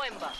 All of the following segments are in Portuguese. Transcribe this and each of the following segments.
Coimba.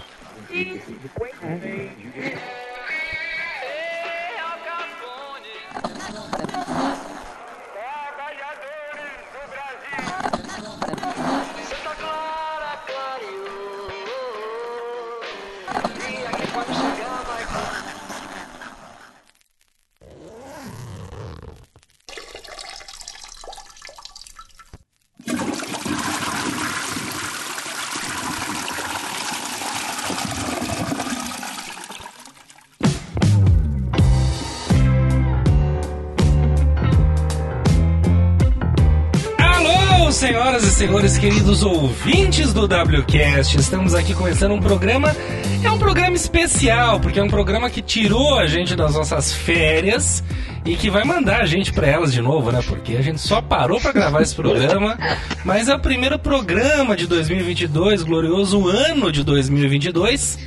Senhores, queridos ouvintes do WCast, estamos aqui começando um programa. É um programa especial, porque é um programa que tirou a gente das nossas férias e que vai mandar a gente pra elas de novo, né? Porque a gente só parou pra gravar esse programa, mas é o primeiro programa de 2022, glorioso ano de 2022.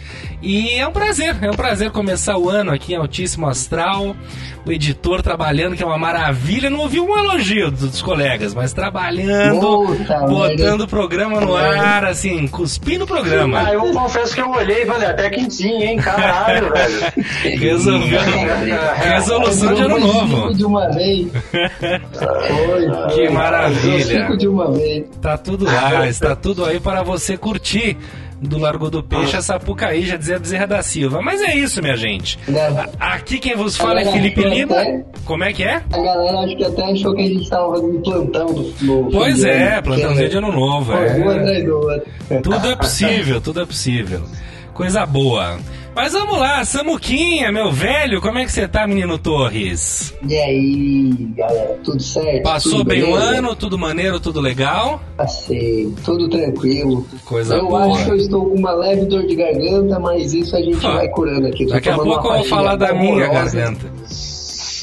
E é um prazer, é um prazer começar o ano aqui em Altíssimo Astral. O editor trabalhando, que é uma maravilha. Não ouvi um elogio dos colegas, mas trabalhando, Puta botando o programa no ar, assim, cuspindo o programa. Ah, eu confesso que eu olhei e falei, até quentinho, hein? Caralho, velho. Resolvendo. Resolução de ano novo. De uma vez. Que maravilha. De uma vez. Tá tudo lá, está tudo aí para você curtir do Largo do Peixe, a Sapucaí, já dizia Bezerra da Silva. Mas é isso, minha gente. Né? A- Aqui quem vos fala é Felipe Lima. até- Como é que é? A galera acho que até achou que a gente tava fazendo plantão do, do Pois é, plantãozinho que de ano novo. É. do outro. Tudo é possível, tudo é possível. Coisa boa. Mas vamos lá, Samuquinha, meu velho, como é que você tá, menino Torres? E aí, galera, tudo certo? Passou Tudo bem o ano, tudo maneiro, tudo legal? Passei, tudo tranquilo. Coisa eu boa. acho que eu estou com uma leve dor de garganta, mas isso a gente Ah. vai curando aqui. Tô Daqui a pouco eu vou falar da minha garganta.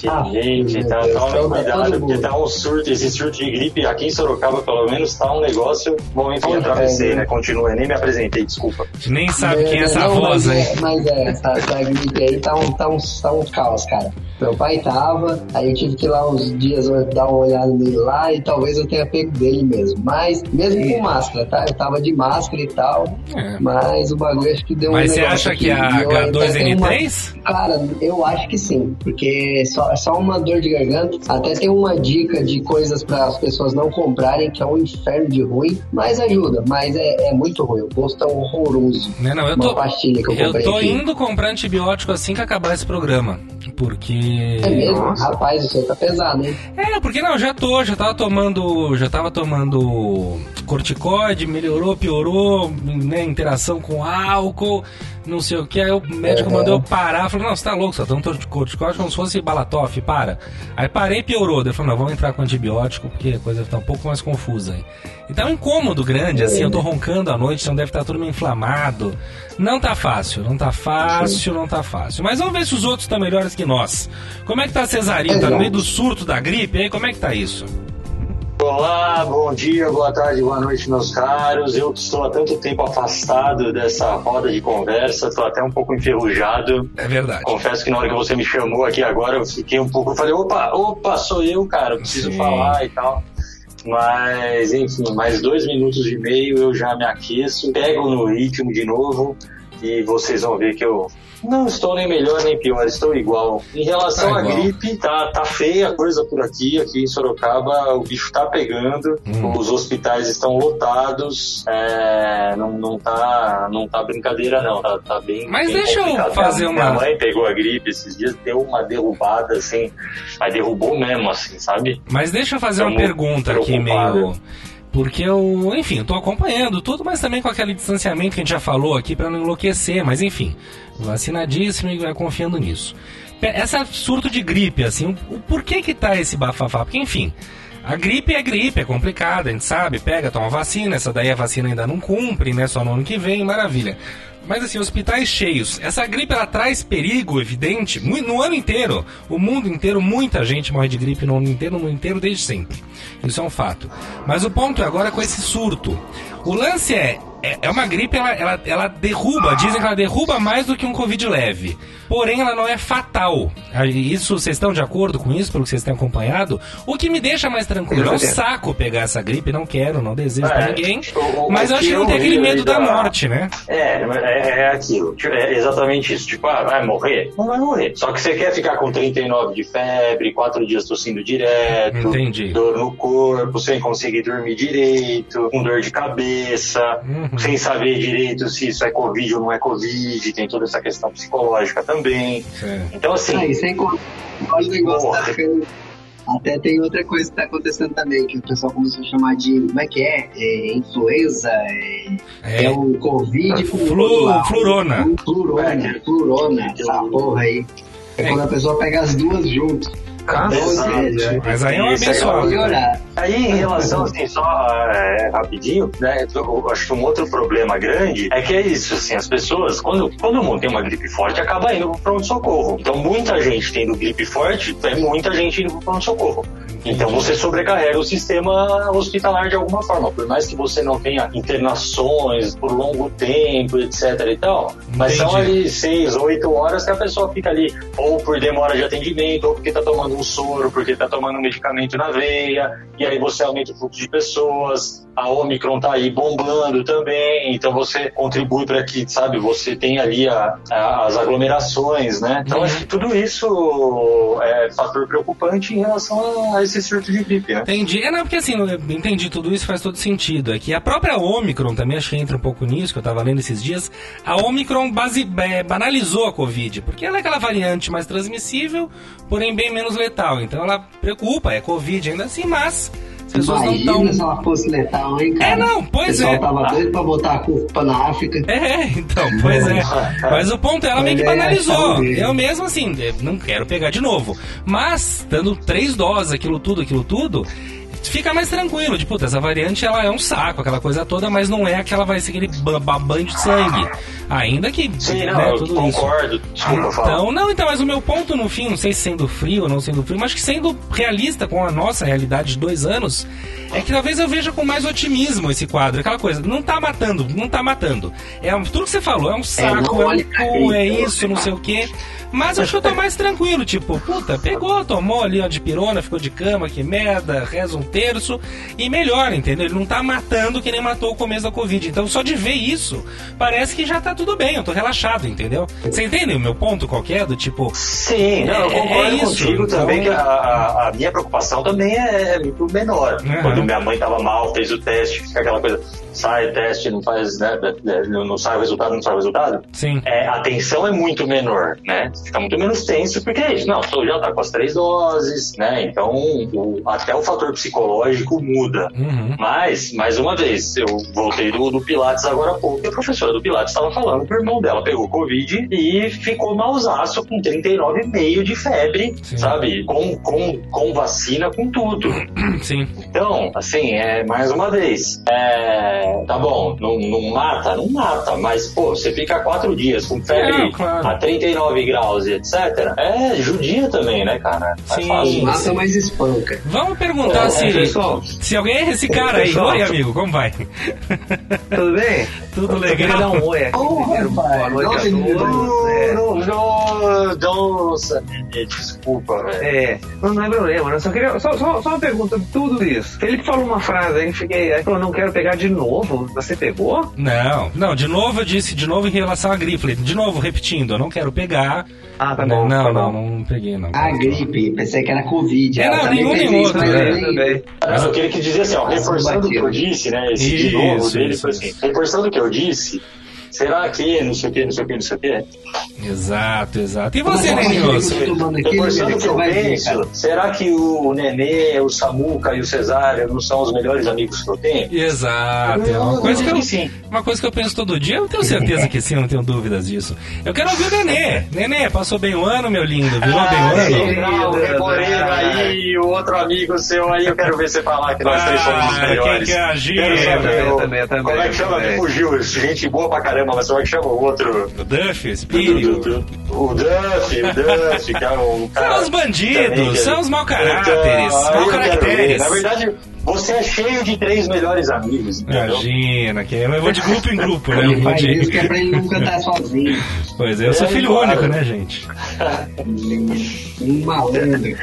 Ah, Gente, meu tá, Deus, tome então tá cuidado, todo porque tá um surto, esse surto de gripe aqui em Sorocaba, pelo menos, tá um negócio. Bom, enfim, atravessei, é, né? Continua, nem me apresentei, desculpa. Nem sabe quem é essa não, voz mas aí. É, mas é, tá, tá gripe aí, tá um, tá, um, tá um caos, cara. Meu pai tava, aí eu tive que ir lá uns dias dar uma olhada nele lá e talvez eu tenha pego dele mesmo. Mas, mesmo com máscara, tá? Eu tava de máscara e tal, É. mas o bagulho acho que deu um Mas você negócio acha que é a E eu até tenho uma- H2N3? Cara, eu acho que sim, porque é só, é só uma dor de garganta. Até tem uma dica de coisas para as pessoas não comprarem, que é um inferno de ruim, mas ajuda. Mas é, é muito ruim, o gosto é horroroso. Não, não, eu uma tô, pastilha que eu eu comprei tô aqui. indo comprar antibiótico assim que acabar esse programa. Porque. É mesmo? Rapaz, o seu tá pesado, hein? É, porque não, já tô, já tava tomando. Já tava tomando corticoide, melhorou, piorou, né? Interação com álcool, não sei o que. Aí o médico Uhum. mandou eu parar, falou, não, você tá louco, tá tomando corticoide como se fosse balatoff, para. Aí parei e piorou. Daí eu falei, não, vamos entrar com antibiótico, porque a coisa tá um pouco mais confusa aí. Então é um incômodo grande, assim, eu tô roncando à noite, então deve estar tudo meio inflamado. Não tá fácil, não tá fácil, não tá fácil. Mas vamos ver se os outros estão melhores que nós. Como é que tá Cesarinho? Tá no meio do surto da gripe aí? Como é que tá isso? Olá, bom dia, boa tarde, boa noite, meus caros. Eu estou há tanto tempo afastado dessa roda de conversa, estou até um pouco enferrujado. É verdade. Confesso que na hora que você me chamou aqui agora, eu fiquei um pouco. Eu falei, opa, opa, sou eu, cara, preciso Sim. falar e tal. Mas, enfim, mais dois minutos e meio eu já me aqueço, pego no ritmo de novo e vocês vão ver que eu não estou nem melhor nem pior, estou igual. Em relação Tá à igual. gripe, tá, tá feia a coisa por aqui, aqui em Sorocaba o bicho tá pegando, Hum. os hospitais estão lotados, é, não, não, tá, não tá brincadeira não, tá, tá bem. Mas bem deixa eu complicado. fazer Minha uma- mãe pegou a gripe esses dias, deu uma derrubada assim, mas derrubou mesmo assim, sabe? Mas deixa eu fazer uma pergunta aqui meio. Porque eu, enfim, eu tô acompanhando tudo, mas também com aquele distanciamento que a gente já falou aqui pra não enlouquecer, mas enfim, vacinadíssimo e vai confiando nisso. Essa surto de gripe, assim, o, o porquê que tá esse bafafá? Porque, enfim, a gripe é gripe, é complicada, a gente sabe, pega, toma vacina, essa daí a vacina ainda não cumpre, né? Só no ano que vem, maravilha. Mas assim, hospitais cheios. Essa gripe ela traz perigo evidente no ano inteiro. O mundo inteiro, muita gente morre de gripe no ano inteiro, no mundo inteiro desde sempre. Isso é um fato. Mas o ponto é agora com esse surto. O lance é, é, é uma gripe, ela, ela, ela derruba, dizem que ela derruba mais do que um Covid leve. Porém, ela não é fatal. Isso, vocês estão de acordo com isso, pelo que vocês têm acompanhado? O que me deixa mais tranquilo é um saco pegar essa gripe, não quero, não desejo pra É, ninguém. o- o- Mas eu acho que não tem aquele medo da da- morte, né? É, é, é aquilo. Tipo, É exatamente isso. Tipo, ah, vai morrer? Não vai morrer. Só que você quer ficar com 39 de febre, quatro dias tossindo direto, Entendi. dor no corpo, sem conseguir dormir direito, com dor de cabeça, Uhum. Sem saber direito se isso é Covid ou não é Covid, tem toda essa questão psicológica também. É. Então, assim, Aí, sem o negócio tá ficando. Até tem outra coisa que tá acontecendo também, que o pessoal começou a chamar de. Como é que é? É influenza, é, É. é o Covid com Flu- flurona. Flurona, flurona, essa porra aí. É, É. quando a pessoa pega as duas juntas. Seja, Mas aí é um abençoado. melhorar. Aí, em relação, assim, só é, rapidinho, né? Eu acho que um outro problema grande é que é isso, assim, as pessoas, quando, quando o mundo tem uma gripe forte, acaba indo pro pronto-socorro. Então, muita gente tendo gripe forte, é muita gente indo pro pronto-socorro. Então, você sobrecarrega o sistema hospitalar de alguma forma, por mais que você não tenha internações por longo tempo, etc e tal. Mas são Entendi. ali seis, oito horas que a pessoa fica ali, ou por demora de atendimento, ou porque tá tomando um soro, porque tá tomando um medicamento na veia, e aí você aumenta o fluxo de pessoas, a Omicron tá aí bombando também, então você contribui para que, sabe, você tenha ali a- a- as aglomerações, né? Então Uhum. acho que tudo isso é fator preocupante em relação a esse surto de gripe, né? Entendi. É, não, porque assim, entendi tudo isso, faz todo sentido. É que a própria Omicron também, acho que entra um pouco nisso, que eu tava lendo esses dias. A Omicron base, é, banalizou a Covid, porque ela é aquela variante mais transmissível, porém bem menos letal. Então ela preocupa, é Covid ainda assim, mas as pessoas não Imagina estão. se ela fosse letal, hein, cara? É, não, pois o pessoal é. tava doido pra botar a culpa na África. É, então, pois é. Mas o ponto é, ela meio que Olha, banalizou. Eu mesmo, assim, não quero pegar de novo. Mas, dando três doses, aquilo tudo, aquilo tudo, fica mais tranquilo. De puta, essa variante ela é um saco, aquela coisa toda, mas não é aquela vai ser aquele ba- ba- banho de sangue. Ainda que. Sim, não, né, eu tudo isso. concordo. Desculpa falar. Então, não, então, mas o meu ponto no fim, não sei se sendo frio ou não sendo frio, mas que sendo realista com a nossa realidade de dois anos, é que talvez eu veja com mais otimismo esse quadro. Aquela coisa, não tá matando, não tá matando. É tudo que você falou, é um saco, não é, olhe um cu, é isso, não sei o quê. Mas eu acho que eu tô mais tranquilo, tipo, puta, pegou, tomou ali ó, de pirona, ficou de cama, que merda, reza um terço e melhora, entendeu? Ele não tá matando que nem matou o começo da Covid. Então só de ver isso, parece que já tá tudo bem, eu tô relaxado, entendeu? Você entende o meu ponto qualquer? Do tipo, Sim, não, eu É- concordo é isso, contigo então- também que a, a- a minha preocupação também é, é muito menor. Uhum. Quando minha mãe tava mal, fez o teste, fica aquela coisa, sai teste, não faz, né, né, não não sai o resultado, não sai o resultado. sim. É, a tensão é muito menor, né? Fica muito menos tenso, porque é isso. Não, já tá com as três doses, né? Então, o- até o fator psicológico muda. Uhum. Mas, mais uma vez, eu voltei do, do Pilates agora há pouco e a professora do Pilates estava falando que o irmão dela pegou Covid e ficou malzaço com 39,5 de febre, Sim. sabe? Com, com, com vacina, com tudo. Sim. Então, assim, é, mais uma vez, é, tá bom, não, não mata? Não mata, mas, pô, você fica quatro dias com febre Não, claro. a 39 graus e etc. É judia também, né, cara? Não é Sim. fácil. Mata, mas espanca. Vamos perguntar É, se, pessoal. se alguém é esse cara aí. Pessoal. Oi, amigo, como vai? Tudo bem? Tudo Eu queria dar legal? um oi aqui. Ô, primeiro. Boa noite nossa, a todos. Não, não, nossa, desculpa. É, não, não é problema, né? Só, queria, só, só, só uma pergunta de tudo isso. Ele falou uma frase aí, fiquei, aí falou, não quero pegar de novo. Você pegou? Não, não, de novo eu disse, de novo em relação à gripe. Falei, De novo, repetindo, eu não quero pegar. Ah, tá não, bom. não, tá não, bom. não peguei, não. A gripe, pensei que era Covid. É, Ela não, também nenhum nem isso, outro, mas é. nem- Também. Mas eu queria que dizer assim, ó, reforçando o que eu disse, né? Esse de novo Isso, dele isso, foi assim, isso. reforçando o que eu disse, será que não sei o que, não sei o que, não sei o que? Exato, exato. E você, Nenilson? eu Reforçando o que eu penso, será que o Nenê, o Samuca e o Cesário não são os melhores amigos que eu tenho? Exato, é uma coisa que eu, uma coisa que eu penso todo dia, eu tenho certeza que sim, eu não tenho dúvidas disso. Eu quero ouvir o Nenê. Nenê, passou bem o ano, meu lindo? Virou Ah, bem o ano? O Moreno aí, o outro amigo seu aí, eu quero ver você falar que nós três somos os Ah, melhores. quem que é a Gina? Quero saber Também, o- também, também, Como é que chama? Me fugiu, gente boa pra caramba, mas como é que chama o outro? O Duff, Do- Espírito. do- do- O Duff, o Duff, que é o cara. São os bandidos, também, que- são os mau caráteres, Então, mau caracteres. Na verdade, você é cheio de três melhores amigos, entendeu? Imagina, que eu vou de grupo em grupo, né? Ele faz isso que é pra ele nunca estar sozinho. Pois é, eu sou É, filho claro. único, né, gente? Um malandro.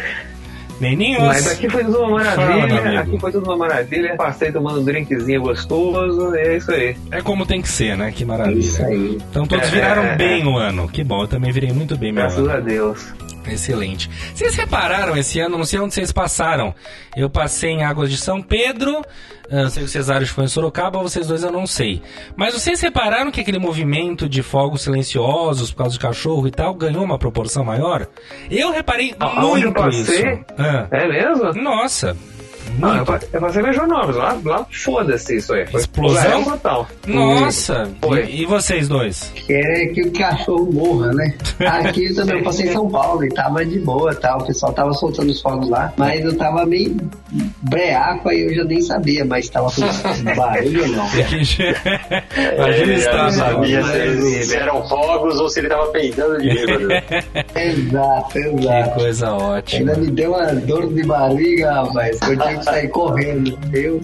Meninos. Mas aqui foi tudo uma maravilha, aqui foi tudo uma maravilha. Passei tomando um drinkzinho gostoso, e é isso aí. É como tem que ser, né? Que Isso maravilha. aí. Então todos É, viraram é, é. bem o ano. Que bom, eu também virei muito bem meu Graças ano. a Deus. Excelente. Vocês repararam esse ano, não sei onde vocês passaram. Eu passei em Águas de São Pedro, ah, não sei se o Cesário foi em Sorocaba, vocês dois eu não sei. Mas vocês repararam que aquele movimento de fogos silenciosos por causa de cachorro e tal ganhou uma proporção maior? Eu reparei eu muito isso. passei? Ah, É mesmo? nossa. Não, eu, Muito. pa- eu passei na Joanópolis, lá, lá foda-se isso aí. Foi Explosão? Explosão total. Nossa. Foi. E, e vocês dois? Quer que o cachorro morra, né? Aqui também eu passei em São Paulo e tava de boa, tá? O pessoal tava soltando os fogos lá, mas eu tava meio breaco, aí eu já nem sabia, mas tava com barulho ou não. Imagina não estar sabia se, se eram fogos ou se ele tava peidando de bêbado. Exato, Que exato. coisa ótima. Ainda me deu uma dor de barriga, rapaz. que Eu tive que sair correndo. Eu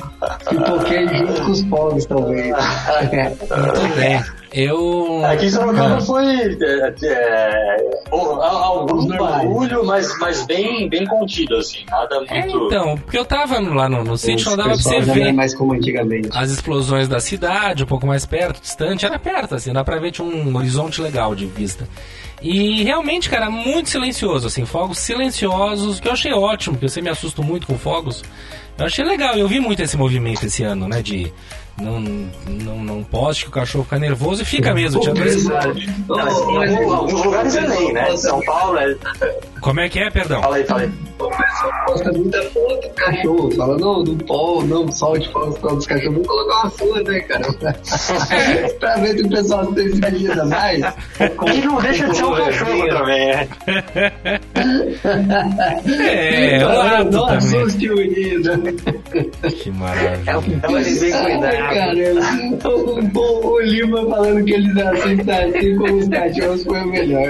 pipoquei junto com os fogos, talvez. Muito bem. Eu. Aqui em Sorocaba Ah. foi é, é, algum barulho, mas, mas bem, bem contido, assim, nada muito. É, então, porque eu tava lá no, no sítio, não dava pra você é ver mais como antigamente. as explosões da cidade, um pouco mais perto, distante, era perto, assim, dá pra ver, tinha um horizonte legal de vista. E realmente, cara, muito silencioso, assim, fogos silenciosos, que eu achei ótimo, porque eu sempre me assusto muito com fogos. Eu achei legal, eu vi muito esse movimento esse ano, né, de não, não, não poste que o cachorro fica nervoso e fica mesmo. Tinha dois... Não, mas em alguns lugares é lei, né? São Paulo é. Como é que é, perdão? Fala aí, fala aí. O pessoal posta muita foto do cachorro. Fala, não, não pode, não solte foto dos cachorros. Vamos colocar uma sua, né, cara? pra ver se o pessoal se sensibiliza mais. E não deixa de ser um cachorro também, é. É, é um lado não também. assuste o menino. Que maravilha. É então ele bem Ai, cuidado. Caramba. O, o, o Lima falando que eles aceitam assim como os cachorros foi o melhor.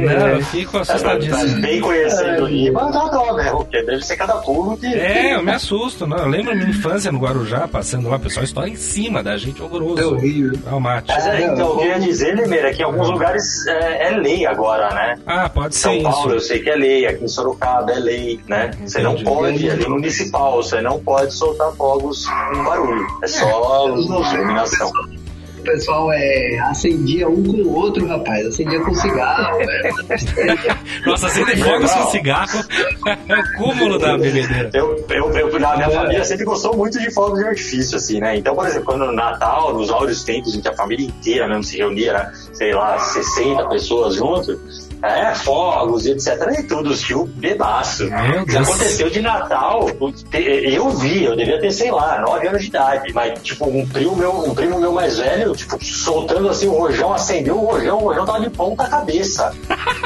Não, eu fico Tá assustadíssimo. bem conhecendo o Lima, dá dó, né? Porque deve ser cada pulo que. É, eu me assusto, não. Eu lembro minha infância no Guarujá, passando lá, o pessoal estoura em cima da gente, horroroso. É horrível. Traumático. Mas é, então, eu queria dizer, Limeira, que em alguns lugares é, é lei agora, né? Ah, pode ser São Paulo, eu isso. sei que é lei, aqui em Sorocaba é lei, né? Você não Entendi. pode, ali municipal, você não pode soltar fogos com barulho. É só iluminação. O pessoal é, acendia um com o outro, rapaz. Acendia com cigarro. é. Nossa, acender fogos com cigarro é o cúmulo da bebedeira. Eu, eu, eu, na minha família sempre gostou muito de fogos de artifício, assim, né? Então, por exemplo, quando no Natal, nos áureos tempos em que a família inteira mesmo se reunia, era, sei lá, 60 pessoas juntos, é, fogos e etc. E tudo, tio bebaço. Meu Já Deus. aconteceu de Natal, eu vi, eu devia ter, sei lá, 9 anos de idade, mas, tipo, um primo meu, um primo meu mais velho, tipo, soltando assim o rojão, acendeu o rojão, o rojão tava de ponta cabeça.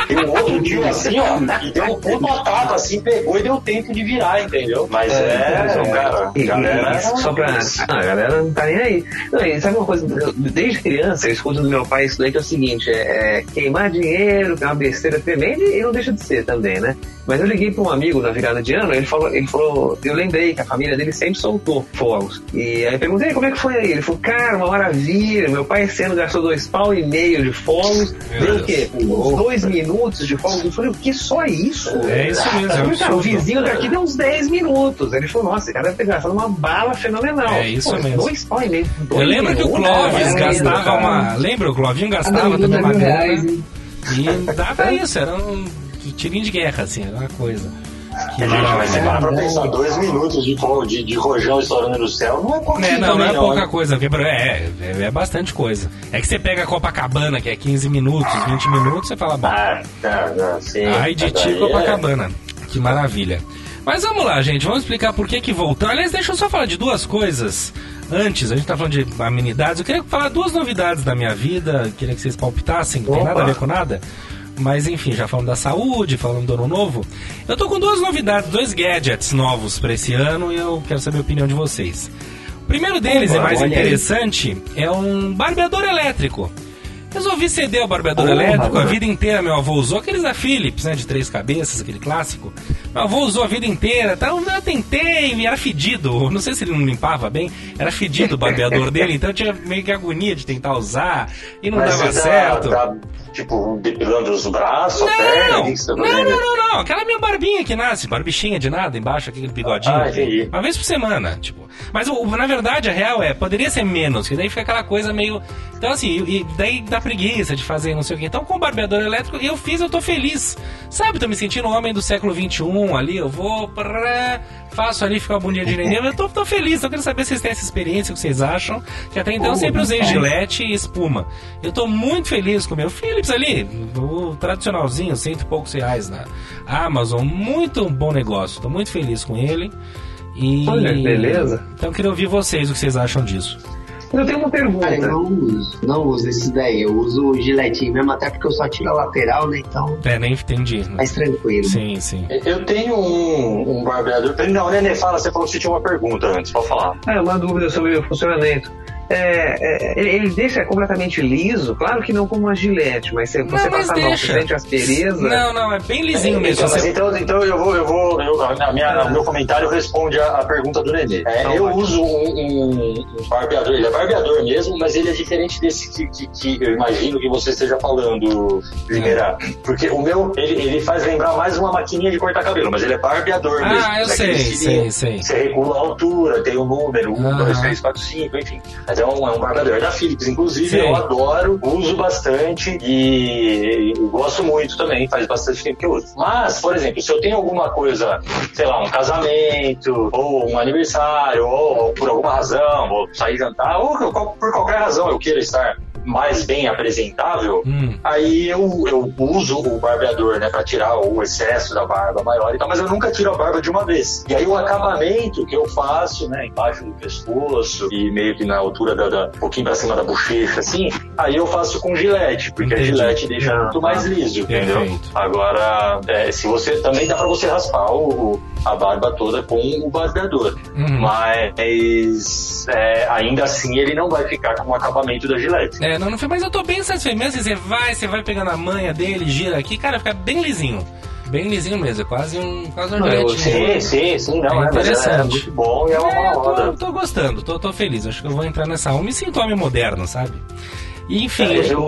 E o outro tio assim, ó, e deu um puta tapa, assim, pegou e deu tempo de virar, entendeu? Mas é, o cara, E- e- galera. isso só pra. Ah, a galera não tá nem aí. Não, e sabe uma coisa? Eu- desde criança eu escuto do meu pai isso daí que é o seguinte: é, é queimar dinheiro, que é uma besteira tremenda, e não deixa de ser também, né? Mas eu liguei pra um amigo na virada de ano, ele falou, ele falou, eu lembrei que a família dele sempre soltou fogos. E aí eu perguntei como é que foi aí. Ele falou, cara, uma maravilha. Meu pai esse ano gastou dois pau e meio de fogos. Meu Deu o quê? Uns dois minutos de fogos. Eu falei, o que? Só isso? É isso mesmo, é Eu cara, o vizinho daqui deu uns 10 minutos. Ele falou, nossa, esse cara deve ter gastado uma bala fenomenal. É isso Pô, mesmo. Dois pau e meio. Eu dois lembro que o Clóvis gastava uma. Lembra? O Clovinho gastava também uma grana. E dava isso, era um tirinho de guerra, assim, era uma coisa. Que Gente, mas se parar pra pensar, dois minutos de, de, de rojão estourando no céu, não é pouquinho É, não, não é pouca né? coisa, é, é, é bastante coisa. É que você pega a Copacabana, que é 15 minutos, 20 minutos, você fala, bom, Ah, não, não, sim. ai de ti aí é- Copacabana. Que maravilha. Mas vamos lá, gente, vamos explicar por que que voltou. Aliás, deixa eu só falar de duas coisas. Antes, a gente tá falando de amenidades, eu queria falar duas novidades da minha vida, queria que vocês palpitassem, não tem nada a ver com nada. Mas enfim, já falando da saúde, falando do ano novo. Eu tô com duas novidades, dois gadgets novos pra esse ano e eu quero saber a opinião de vocês. O primeiro deles Opa, e mais olha aí. interessante é um barbeador elétrico. Resolvi ceder o barbeador Porra, elétrico, a vida inteira. Meu avô usou, aqueles da Philips, né, de três cabeças, aquele clássico. Meu avô usou a vida inteira, então eu tentei, era fedido, não sei se ele não limpava bem, era fedido o barbeador dele, então eu tinha meio que agonia de tentar usar, e não Mas dava tá- certo. Tá, tipo, depilando os braços, a perna, Não, o que que você tá não, fazendo? não, não, não. Aquela minha barbinha que nasce, barbichinha de nada embaixo, aquele bigodinho. Ah, entendi. Uma vez por semana, tipo. Mas o- o- na verdade, a real é, poderia ser menos, que daí fica aquela coisa meio. Então, assim, e daí dá preguiça de fazer não sei o quê. Então, com o barbeador elétrico, eu fiz, eu tô feliz. Sabe, tô me sentindo um homem do século XXI ali, eu vou. prá, faço ali, fica uma bundinha de neném. Eu tô, tô feliz, tô querendo saber se vocês têm essa experiência, o que vocês acham. Que até então eu sempre usei gilete e espuma. Eu tô muito feliz com o meu Philips ali, o tradicionalzinho, cento e poucos reais na Amazon. Muito bom negócio, tô muito feliz com ele. E... Olha, beleza. Então eu queria ouvir vocês o que vocês acham disso. Eu tenho uma pergunta. Cara, eu não uso, não uso esses daí. Eu uso o giletinho mesmo, até porque eu só tiro a lateral, né? Então, É, nem entendi. mais tranquilo. Sim, sim. Eu tenho um, um barbeador. Não, Nenê, fala, você falou que você tinha uma pergunta antes, pode falar. Ah, uma dúvida sobre o funcionamento. É, é, ele- deixa completamente liso, claro que não como uma gilete, mas se você Não, mas passar a mão, deixa. você sente aspereza. Não, não, é bem lisinho mesmo. Então, mas Você- então, então eu vou, eu vou, eu, a minha, o meu comentário responde a, a pergunta do Nenê. É, Então, eu ótimo. uso um, um- um barbeador, ele é barbeador mesmo, mas ele é diferente desse que, que, que eu imagino que você esteja falando, Limeira. Porque o meu, ele, ele faz lembrar mais uma maquininha de cortar cabelo, mas ele é barbeador Ah, mesmo. eu daquele sei, sei, sei. Você regula a altura, tem o número, 1, Aham. 2, 3, 4, 5, enfim. Mas é um, é um barbeador da Philips. Inclusive, Sei. eu adoro, uso bastante e, e gosto muito também. Faz bastante tempo que eu uso. Mas, por exemplo, se eu tenho alguma coisa, sei lá, um casamento, ou um aniversário, ou, por alguma razão, vou sair jantar, ou por qualquer razão eu queira estar mais bem apresentável, Hum. Aí eu, eu uso o barbeador, né, pra tirar o excesso da barba maior e tal, mas eu nunca tiro a barba de uma vez. E aí o acabamento que eu faço, né, embaixo do pescoço e meio que na altura da, da- um pouquinho pra cima da bochecha, assim, aí eu faço com gilete, porque Entendi. a gilete deixa Ah, muito mais liso, entendeu? Perfeito. Agora, é, se você também dá pra você raspar o, a barba toda com o barbeador, Uhum. mas é, ainda assim ele não vai ficar com o acabamento da gilete. É, não, não foi, mas eu tô bem satisfeito. Mesmo assim, você vai, você vai pegando a manha dele, gira aqui, cara, fica bem lisinho. Bem lisinho mesmo, é quase um, quase um Não, eu giletinho. Sim, sim, sim, não, É é, mas é, interessante. muito bom e é uma É, tô, tô gostando, tô, tô feliz. Acho que eu vou entrar nessa onda. Me sinto homem moderno, sabe? E, enfim, É, eu-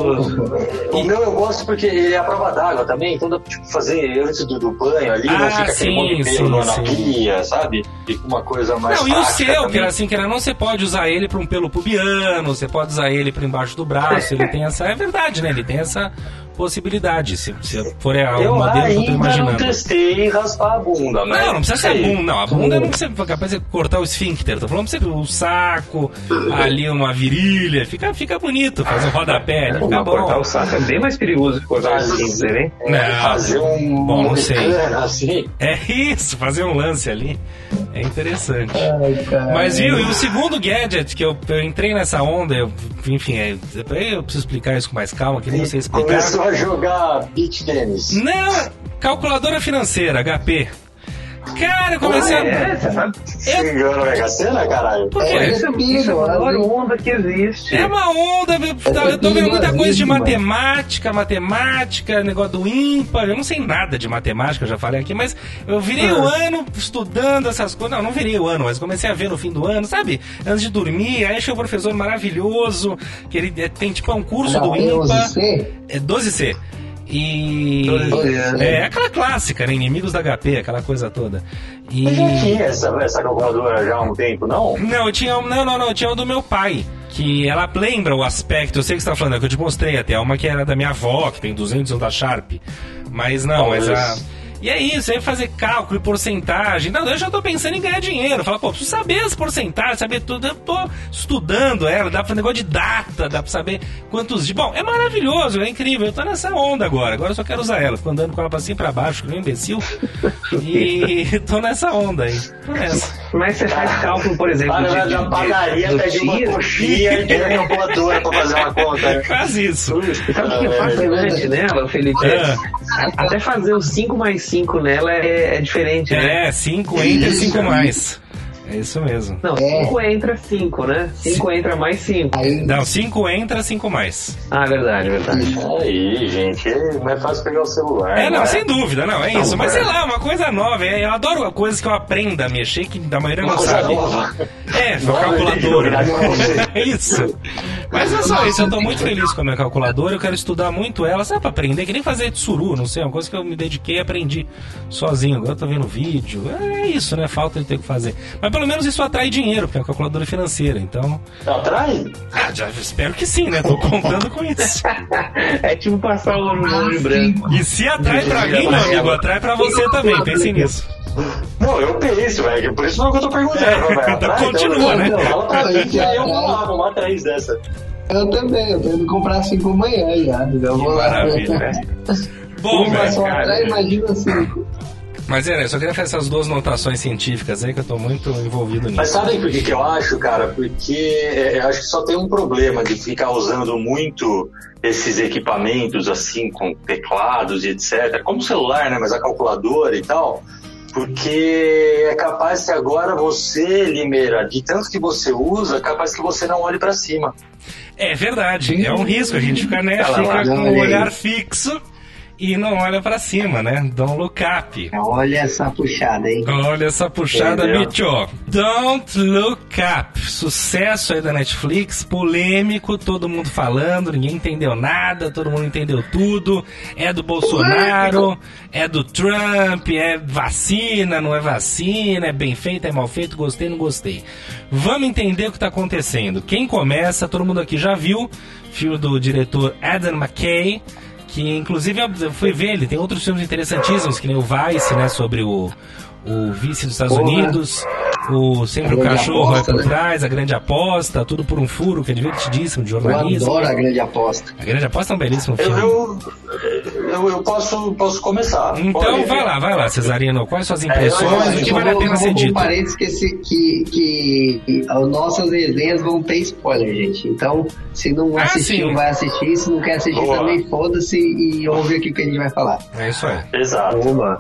o meu eu gosto porque ele é a prova d'água também, então dá pra tipo, fazer antes do, do banho ali, não Ah, fica sim, aquele monte de sim, pelo na sim. pia, sabe? Fica uma coisa mais Não, e o seu, que era assim, que era não, você pode usar ele para um pelo pubiano, você pode usar ele para embaixo do braço, ele tem essa. É verdade, né? Ele tem essa possibilidade. Se, se for a- o Eu modelo que eu tô ainda não imaginando. testei raspar a bunda, mas Não, não precisa ser a bunda, não. A bunda não precisa capaz de cortar o esfíncter. Tô falando pra você o saco, ali uma virilha. Fica, fica bonito, fazer um rodapé, fica cortar bom. o saco é bem mais perigoso que cortar o esfíncter, hein? É, Não, fazer um bom, não sei. assim. É isso, fazer um lance ali. É interessante. Ai. Mas viu, e o segundo gadget que eu, eu entrei nessa onda, eu, enfim, é, eu preciso explicar isso com mais calma, que nem sei explicar. Começou a jogar beach tennis. Não! Calculadora financeira, HP. Cara, eu comecei É, a. você sabe? Você ganhou na Mega Sena, caralho? Por É, quê? Isso, isso é a maior onda que existe. É uma onda, eu, tá- eu tô vendo muita coisa de matemática, matemática, negócio do ímpar, eu não sei nada de matemática, eu já falei aqui, mas eu virei o ano estudando essas coisas, não, não virei o ano, mas comecei a ver no fim do ano, sabe? Antes de dormir, aí achei um professor maravilhoso, que ele é, tem tipo um curso Não, do tem ímpar, 11C? é 12C. E. 12C, É aquela clássica, né? Inimigos da HP, aquela coisa toda. E. Eu já tinha essa, essa calculadora já há um tempo, não? Não, eu tinha. Não, não, não, eu tinha um do meu pai. Que ela lembra o aspecto, eu sei que você tá falando, é que eu te mostrei até, uma que era da minha avó, que tem 200 da Sharp. Mas não, mas a. E é isso, aí fazer cálculo e porcentagem. Não, eu já tô pensando em ganhar dinheiro. Fala, pô, preciso saber as porcentagens, saber tudo. Eu tô estudando ela, dá pra fazer negócio de data, dá pra saber quantos dias. Bom, é maravilhoso, é incrível. Eu tô nessa onda agora. Agora eu só quero usar ela. Fico andando com ela pra cima e pra baixo, que nem um imbecil. E tô nessa onda aí. Tô nessa. Mas você faz cálculo, por exemplo, Para de, de, de, padaria, do pede uma coxinha e tira a calculadora pra fazer uma conta. Quase isso. E sabe o que é fascinante nela, Felipe? É. Até fazer o 5 mais 5 nela é, é diferente, né? É, 5 entra e 5 mais. É isso mesmo. Não, É. 5 entra 5, né? 5 entra mais 5. Aí, Não, 5 entra, 5 mais. Ah, verdade, verdade. Aí, gente, é mais fácil pegar o celular. É, não, né? sem dúvida, não, é isso. Mas sei lá, uma coisa nova. é, Eu adoro coisas que eu aprenda a mexer, que da maioria não sabe. nova. É, Nova calculadora. É isso. Mas é só isso, eu tô muito feliz com a minha calculadora, eu quero estudar muito ela, sabe, pra aprender, que nem fazer tsuru, não sei, é uma coisa que eu me dediquei e aprendi sozinho. Agora eu tô vendo vídeo, é isso, né? Falta de ter que fazer. Mas pelo menos isso atrai dinheiro, porque é uma calculadora financeira, então. Atrai? Ah, já espero que sim, né? Tô contando com isso. É tipo passar o nome de branco. E se atrai pra mim, meu amigo, atrai pra você também, pense nisso. Não, eu penso, velho. Por isso não é que eu tô perguntando. É, velho. então Atrai, continua, né? Fala pra mim que aí eu vou lá, vou uma três dessa. eu também, eu tenho que comprar cinco amanhã já. Eu vou lá. Maravilha, né? Bom, velho. atrás, imagina cinco. Mas é, né, só queria fazer essas duas notações científicas aí que eu tô muito envolvido Mas nisso. sabem por que, que eu acho, cara? Porque é, eu acho que só tem um problema de ficar usando muito esses equipamentos assim, com teclados e etc. Como o celular, né? Mas a calculadora e tal. Porque é capaz que agora você, Limeira, de tanto que você usa, é capaz que você não olhe pra cima. É verdade, é um risco a gente ficar, né, Tá com o olhar fixo e não olha pra cima, né? Don't look up. Olha essa puxada, hein? Olha essa puxada? Mitcho. Don't Look Up. Sucesso aí da Netflix, polêmico, todo mundo falando, ninguém entendeu nada, todo mundo entendeu tudo. É do Bolsonaro, é do Trump, é vacina, não é vacina, é bem feito, é mal feito, gostei, não gostei. Vamos entender o que tá acontecendo. Quem começa, todo mundo aqui já viu, filme do diretor Adam McKay, que inclusive eu fui ver, ele tem outros filmes interessantíssimos, que nem o Vice, né, sobre o, o vice dos Estados. Unidos, o Sempre A o Cachorro Aposta, vai por né? trás, a grande aposta, tudo por um furo, que é divertidíssimo, de Eu jornalismo. adoro a grande aposta. A grande aposta é um belíssimo Eu, filme. eu, eu, eu posso, posso começar. Então Pode. vai lá, vai lá, Cesarino. Quais suas eu impressões? acho o que Eu vale a vou- pena eu ser dito? com parênteses que, esse- que, que, que as nossas resenhas vão ter spoiler, gente. Então, se não Ah, assistiu, vai assistir. Se não quer assistir Boa. também, foda-se e ouve aqui o que a gente vai falar. É isso aí. Exato. Uma.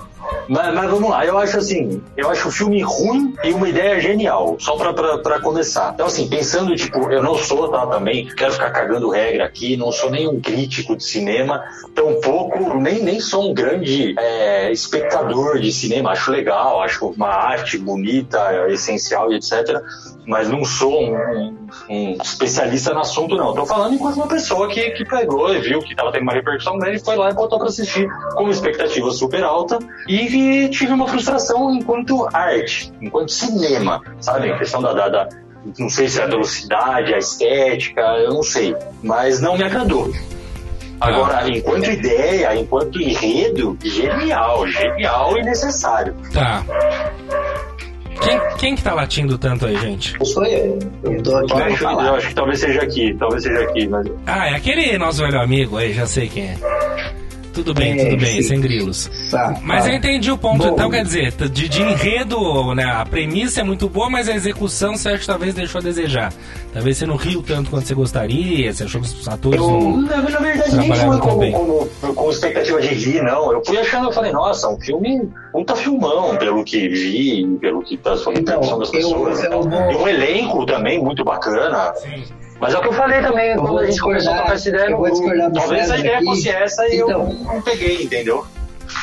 Mas, mas vamos lá, eu acho assim, eu acho o filme ruim e uma ideia genial, só pra, pra, pra começar. Então assim, pensando, tipo, eu não sou, tá, também, quero ficar cagando regra aqui, não sou nenhum crítico de cinema, tampouco, nem, nem sou um grande é, espectador de cinema, acho legal, acho uma arte bonita, é, essencial e etc., mas não sou um, um especialista no assunto, não. Tô falando enquanto uma pessoa que, que pegou e viu que tava tendo uma repercussão dele, foi lá e botou pra assistir com uma expectativa super alta e que tive uma frustração enquanto arte, enquanto cinema, sabe? A questão da, da, da- não sei se é a velocidade, a estética, eu não sei, mas não me agradou. Agora, enquanto ideia, enquanto enredo, genial, genial e necessário. Tá. Quem, quem que tá latindo tanto aí, gente? Eu sou eu. Eu tô aqui Eu acho, eu falar. acho que talvez seja aqui, talvez seja aqui, mas Ah, é aquele nosso velho amigo aí, já sei quem é. Tudo bem, É, tudo bem, sim. sem grilos. Tá, Mas tá. eu entendi o ponto. Bom. Então, quer dizer, de, de enredo, né? A premissa é muito boa, mas a execução você acha que talvez deixou a desejar. Talvez você não riu tanto quanto você gostaria, você achou que os atores Eu- não. Na, na verdade, nem foi como, também. como, com expectativa de rir, não. Eu fui achando, eu falei, nossa, um filme, puta filmão, pelo que vi, pelo que tá a Então, repercussão das eu- pessoas. eu tal. vou- E um elenco também muito bacana. Sim. Mas é o que eu falei também, Eu quando a gente começou a trocar essa ideia, eu vou não- discordar do talvez a ideia aqui. fosse essa e eu Então. não peguei, entendeu?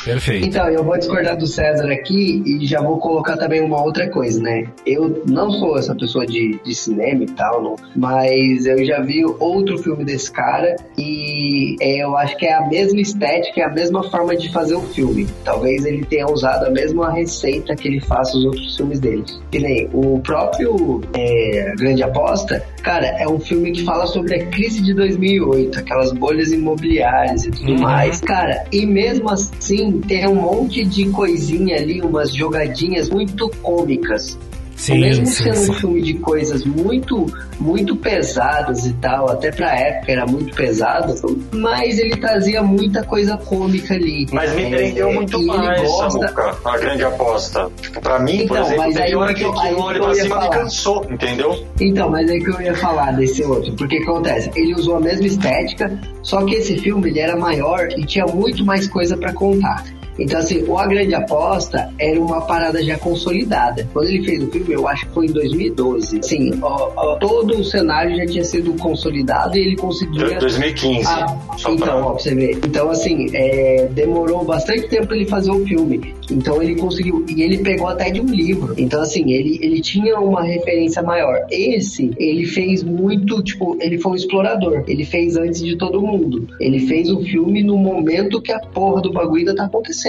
Perfeito. Então, eu vou discordar do César aqui e já vou colocar também uma outra coisa, né? Eu não sou essa pessoa de, de cinema e tal, não, mas eu já vi outro filme desse cara e é, eu acho que é a mesma estética, é a mesma forma de fazer o filme. Talvez ele tenha usado a mesma receita que ele faz os outros filmes dele. Que nem o próprio é, Grande Aposta, cara, é um filme que fala sobre a crise de 2008, aquelas bolhas imobiliárias e tudo Uhum. mais. Cara, e mesmo assim tem um monte de coisinha ali, umas jogadinhas muito cômicas. Sim, mesmo sim, sendo sim. um filme de coisas muito, muito pesadas e tal, até pra época era muito pesado, mas ele trazia muita coisa cômica ali. Mas me É, prendeu muito e ele mais, gosta- Samuca, a grande aposta. Tipo, pra mim, por Então, exemplo, mas aí teve hora que que eu- eu olho que pra cima me cansou, entendeu? Então, mas é que eu ia falar desse outro, porque o que acontece? Ele usou a mesma estética, só que esse filme ele era maior e tinha muito mais coisa pra contar. Então, assim, o A Grande Aposta era uma parada já consolidada. Quando ele fez o filme, eu acho que foi em 2012. Assim, ó, ó, todo o cenário já tinha sido consolidado e ele conseguia 2015. ah, só então, pra- ó, pra você ver. Então, assim, é, demorou bastante tempo pra ele fazer o filme. Então, ele conseguiu. E ele pegou até de um livro. Então, assim, ele, ele tinha uma referência maior. Esse, ele fez muito, tipo, ele foi um explorador. Ele fez antes de todo mundo. Ele fez o filme no momento que a porra do bagulho ainda tá acontecendo.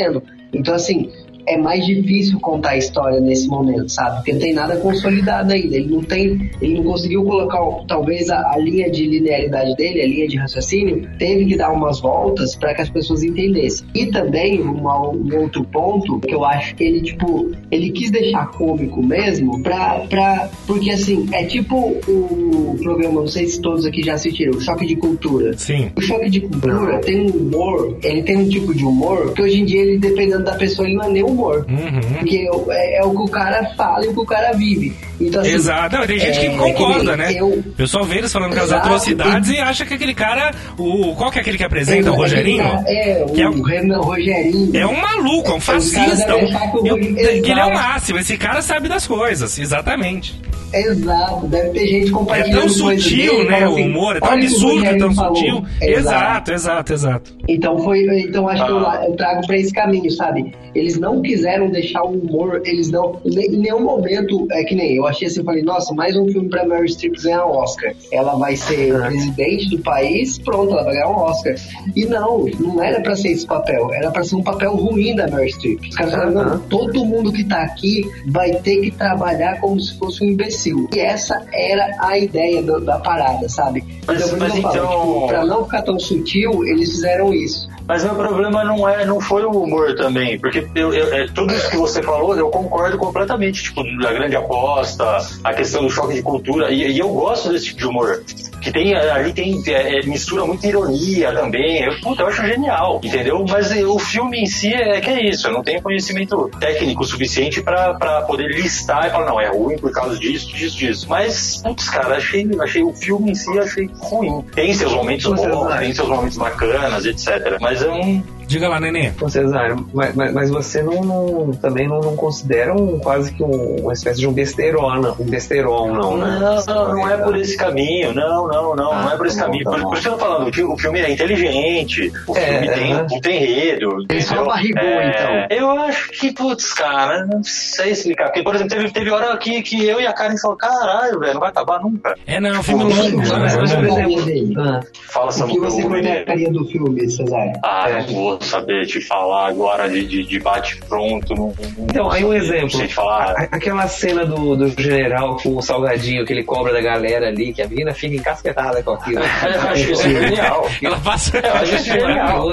Então, assim. É mais difícil contar a história nesse momento, sabe? Porque não tem nada consolidado ainda. Ele não tem, ele não conseguiu colocar, talvez a, a linha de linearidade dele, a linha de raciocínio, teve que dar umas voltas para que as pessoas entendessem. E também uma- um outro ponto que eu acho que ele tipo, ele quis deixar cômico mesmo, pra, pra, porque assim é tipo o programa, não sei se todos aqui já assistiram, o Choque de Cultura. Sim. O choque de cultura tem um humor, ele tem um tipo de humor que hoje em dia, ele, dependendo da pessoa, ele não é nem humor. Uhum. Porque é, é o que o cara fala e o que o cara vive. Então, assim, Exato. Não, tem gente que é, concorda, que né? eu- O pessoal vê eles falando com as Exato. atrocidades e acha que aquele cara. O, qual que é aquele que apresenta? O Rogerinho? É, o Que é um- Renan Rogerinho. É um maluco, é um fascista. um- que o eu- que ele é o máximo. Esse cara sabe das coisas, exatamente. Exato, deve ter gente É compartilhando tão coisas sutil, dele, né? fala O assim, humor é tão o que o absurdo, é tão falou. sutil. Exato, exato, exato. Então foi, então acho que eu, Ah. eu trago pra esse caminho, sabe? Eles não quiseram deixar o humor, eles não, em nenhum momento, é que nem eu achei assim, falei, nossa, mais um filme pra Meryl Streep ganhar um Oscar. Ela vai ser presidente do país, pronto, ela vai ganhar um Oscar. E não, não era pra ser esse papel, era pra ser um papel ruim da Meryl Streep. Os caras falaram, não, todo mundo que tá aqui vai ter que trabalhar como se fosse um imbecil. E essa era a ideia do- da parada, sabe? Mas- isso mas eu falo, então- tipo, pra não ficar tão sutil, eles fizeram isso. Mas meu problema não é, não foi o humor também, porque eu, eu- é, tudo isso que você falou eu concordo completamente, tipo, a grande aposta, a questão do choque de cultura, e, e eu gosto desse tipo de humor. Que tem, ali tem, é, é, mistura muita ironia também, eu, puta, eu acho genial, entendeu? Mas o filme em si é que é isso, eu não tenho conhecimento técnico suficiente pra, pra poder listar e falar, não, é ruim por causa disso, disso, disso. Mas, putz, cara, achei, achei o filme em si, achei ruim. Tem seus momentos bons, tem seus momentos bacanas, etc. Mas é um, Diga lá, nenê. Ô, Cesário, mas, mas, mas você não, não- também não, não considera um, quase que um- uma espécie de um besteirona, um besteirão, não, né? Não, não, não é por esse caminho. Não, não, não, Ah, não é por esse tá bom, caminho. tá Por, isso que eu tô falando, o fi- o filme é inteligente, o É, filme tem aham. um enredo. Ele só barrigou, É, então. Eu acho que, putz, cara, não sei explicar. Porque, por exemplo, teve, teve hora que, que eu e a Karen falou, caralho, velho, não vai acabar nunca. É, não, é um filme longo. mas- por exemplo, ah, Fala, O que Samuel, você gostaria do filme, Cesário? Ah, É. não vou saber te falar agora de, de, de bate-pronto. Então, aí um exemplo. A- Aquela cena do, do general com o salgadinho que ele cobra da galera ali, que a menina fica encasquetada com aquilo. Eu acho isso genial. Ela passa. Eu acho isso genial.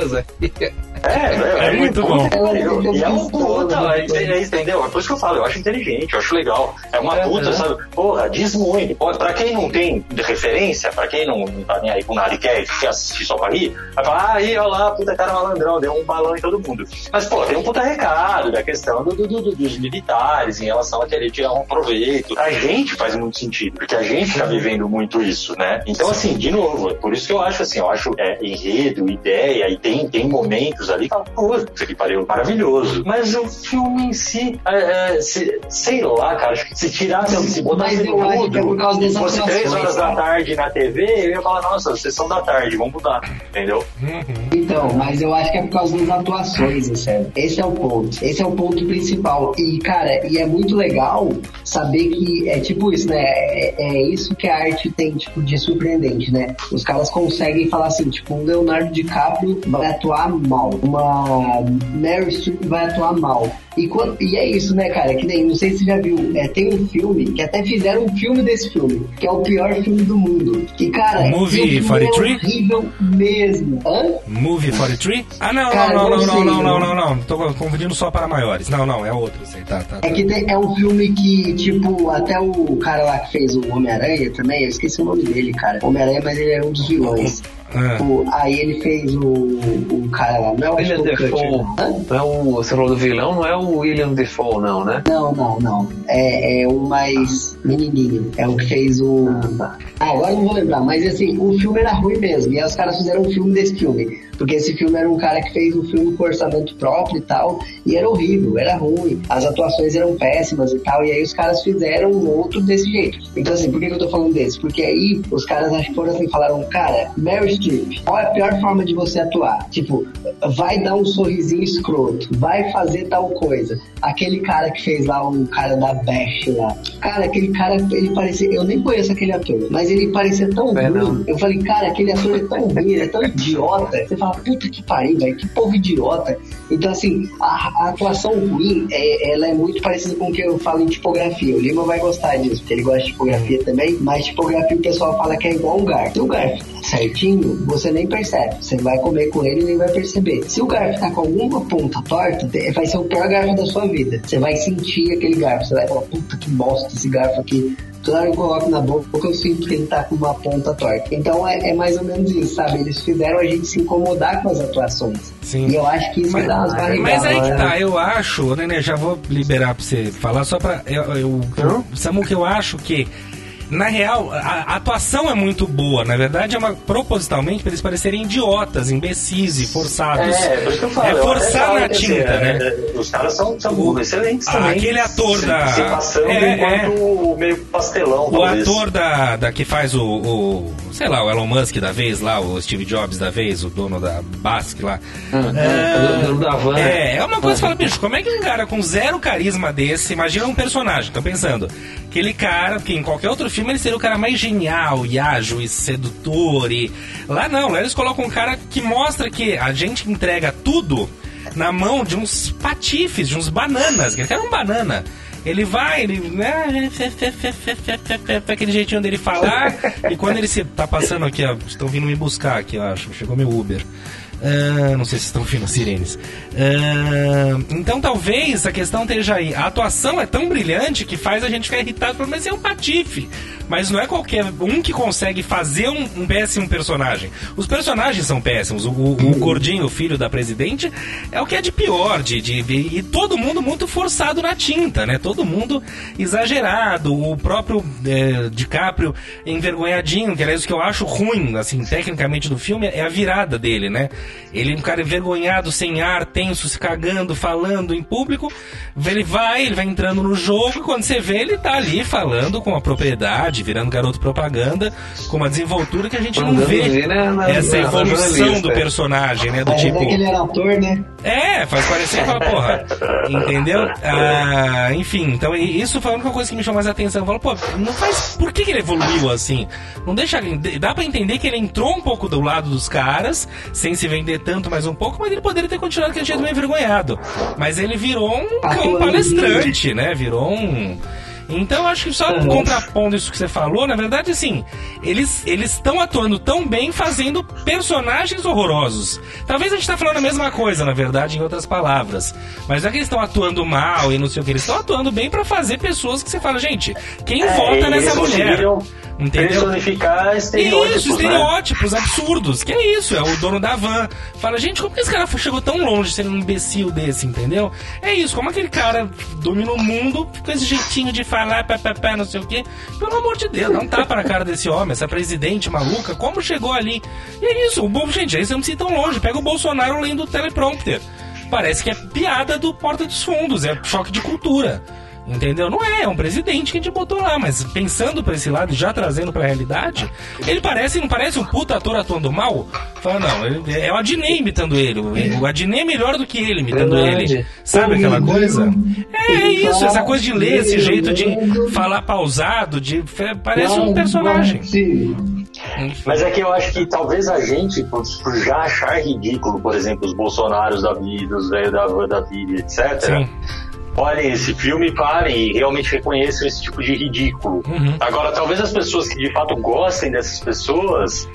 Maravilhoso. É, velho, É muito bom. E é um puta, é, entendeu? É por isso que eu falo, eu acho inteligente, eu acho legal. É uma Aham. puta, sabe? Porra, diz muito. Pô, Pra quem não tem referência, pra quem não, tá nem aí com nada e quer, quer assistir só pra rir, vai falar, ah, aí, olha lá, puta cara malandrão, deu um balão em todo mundo. Mas, pô, tem um puta recado da questão do, do- do- dos militares em relação a querer tirar um proveito. A gente faz muito sentido, porque a gente tá vivendo muito isso, né? Então, assim, de novo, é por isso que eu acho assim, eu acho é, enredo, ideia, e tem, tem momentos ali que fala, pô, isso aqui pariu maravilhoso. Mas o filme em si, é, é, se- sei lá, cara, acho que se tirasse, Então, se botasse mas eu acho que é por causa se fosse três horas da tarde na TV, eu ia falar, nossa, sessão da tarde, vamos mudar, entendeu? Então, mas eu acho que é por causa das atuações, sério. Esse é o ponto. Esse é o ponto principal. E, cara, e é muito legal saber que é tipo isso, né? É, é isso que a arte tem, tipo, de surpreendente, né? Os caras conseguem falar assim, tipo, um Leonardo DiCaprio vai atuar mal. Uma Mary Streep vai atuar mal. E, quando, e é isso, né, cara? Que nem, não sei se você já viu, é, tem um filme, que até fizeram um filme desse filme, que é o pior filme do mundo. Que, cara, Movie o filme 43? é horrível mesmo. Hã? Movie 43? Ah, não, Cara, não, não, não não, sei, não, não, não. não, não. Tô confundindo só para maiores. Não, não, é outro. Sei, tá, tá. É que tem- é um filme que, tipo, até o cara lá que fez o Homem-Aranha também, eu esqueci o nome dele, cara. Homem-Aranha, mas ele era um dos vilões. Ah. O- aí ele fez o, o cara lá, não é o William. Defoe. Hã? Não é o, você falou do vilão, não é o William Defoe, não, né? Não, não, não. É, é o mais menininho. É o que fez o. Ah, agora eu não vou lembrar, mas assim, o filme era ruim mesmo. E aí os caras fizeram um filme desse filme. Porque esse filme era um cara que fez um filme com orçamento próprio e tal. E era horrível, era ruim. As atuações eram péssimas e tal. E aí os caras fizeram um outro desse jeito. Então, assim, por que que eu tô falando desse? Porque aí os caras acho que foram assim, falaram, cara, Meryl Streep, qual é a pior forma de você atuar? Tipo, vai dar um sorrisinho escroto, vai fazer tal coisa. Aquele cara que fez lá um cara da Bash lá. Cara, aquele cara, ele parecia. Eu nem conheço aquele ator, mas ele parecia tão É, não. ruim. Eu falei, cara, aquele ator é tão ruim, ele é tão idiota. Você fala, puta que pariu, velho, que povo idiota. Então, assim, a, a atuação ruim, é, ela é muito parecida com o que eu falo em tipografia. O Lima vai gostar disso, porque ele gosta de tipografia também, mas tipografia o pessoal fala que é igual um garfo. Se o garfo tá certinho, você nem percebe. Você vai comer com ele e nem vai perceber. Se o garfo tá com alguma ponta torta, vai ser o pior garfo da sua vida. Você vai sentir aquele garfo. Você vai falar, puta que bosta esse garfo aqui. Toda hora que eu coloco na boca, eu sinto que ele tá com uma ponta torta. Então é, é mais ou menos isso, sabe? Eles fizeram a gente se incomodar com as atuações. Sim. E eu acho que isso Mas, dá umas barrigadas. mas aí que né? tá, eu acho, né, já vou liberar pra você falar, só pra. Eu, eu, Não? Samu, que eu acho que. Na real, a, a atuação é muito boa. Na verdade, é uma propositalmente pra eles parecerem idiotas, imbecis e forçados. É, por isso que eu falo. É forçar na que, assim, tinta, é, né? é, Os caras são, são O- excelentes ah, também. aquele ator se, da- Se passando é, enquanto o meio pastelão, O talvez. ator da, da que faz o, o, sei lá, o Elon Musk da vez lá, o Steve Jobs da vez, o dono da Basque lá. É, o dono da van. É, é uma coisa que fala, bicho, como é que um cara com zero carisma desse, imagina um personagem, tô pensando, Aquele cara que em qualquer outro filme ele seria o cara mais genial e ágil e sedutor. E... Lá não, lá eles colocam um cara que mostra que a gente entrega tudo na mão de uns patifes, de uns bananas. Ele era um banana. Ele vai, ele. Né, aquele jeitinho dele falar. e quando ele se. Tá passando aqui, ó. Estão vindo me buscar aqui, eu acho. Chegou meu Uber. Ah, não sei se estão as sirenes. Ah, então talvez a questão esteja aí. A atuação é tão brilhante que faz a gente ficar irritado, menos é um patife. Mas não é qualquer um que consegue fazer um, um péssimo personagem. Os personagens são péssimos. O, o, o gordinho, o filho da presidente, é o que é de pior. De, de, e todo mundo muito forçado na tinta, né? Todo mundo exagerado. O próprio é, DiCaprio envergonhadinho, que aliás o que eu acho ruim, assim, tecnicamente do filme, é a virada dele, né? Ele é um cara envergonhado, sem ar, tenso, se cagando, falando em público. Ele vai, ele vai entrando no jogo, e quando você vê, ele tá ali falando com a propriedade, virando garoto propaganda, com uma desenvoltura que a gente não Mandando vê ver na- na- essa na- na evolução do personagem, né? Do tipo. é que ele era ator, né? É, faz parecer aquela porra. Entendeu? Ah, enfim, então isso foi a única coisa que me chamou mais a atenção. Eu falo, pô, não faz. Por que, que ele evoluiu assim? Não deixa. Dá pra entender que ele entrou um pouco do lado dos caras, sem se vender tanto mais um pouco, mas ele poderia ter continuado que a gente meio envergonhado. Mas ele virou um, um palestrante, né? Virou um. Então, acho que só Uhum. contrapondo isso que você falou, na verdade, assim, eles eles estão atuando tão bem fazendo personagens horrorosos. Talvez a gente tá falando a mesma coisa, na verdade, em outras palavras. Mas não é que eles estão atuando mal e não sei o que, eles estão atuando bem pra fazer pessoas que você fala, gente, quem É, vota nessa mulher? Entendeu? Personificar estereótipos, Isso, né? estereótipos absurdos. Que é isso, é o dono da van. Fala, gente, como que esse cara chegou tão longe sendo um imbecil desse, entendeu? É isso, como aquele cara domina o mundo com esse jeitinho de falar, pá, pá, pá, não sei o quê. Pelo amor de Deus, não tapa na cara desse homem, essa presidente maluca, como chegou ali? E é isso, o bom, gente, aí você não precisa ir tão longe. Pega o Bolsonaro lendo o teleprompter. Parece que é piada do Porta dos Fundos, é choque de cultura. Entendeu? Não é, é um presidente que a gente botou lá, mas pensando pra esse lado e já trazendo pra realidade, ele parece, não parece um puta ator atuando mal? Fala, não, ele- é o Adnei imitando ele. O o Adnei é melhor do que ele imitando Verdade. ele. Sabe aquela coisa? É, é isso, essa coisa de ler, esse jeito de falar pausado, de. Parece um personagem. Sim. Mas é que eu acho que talvez a gente, por, já achar ridículo, por exemplo, os bolsonaros da vida, os velhos da da vida, etc. Sim. Olhem esse filme, parem e realmente reconheçam esse tipo de ridículo. Uhum. Agora, talvez as pessoas que de fato gostem dessas pessoas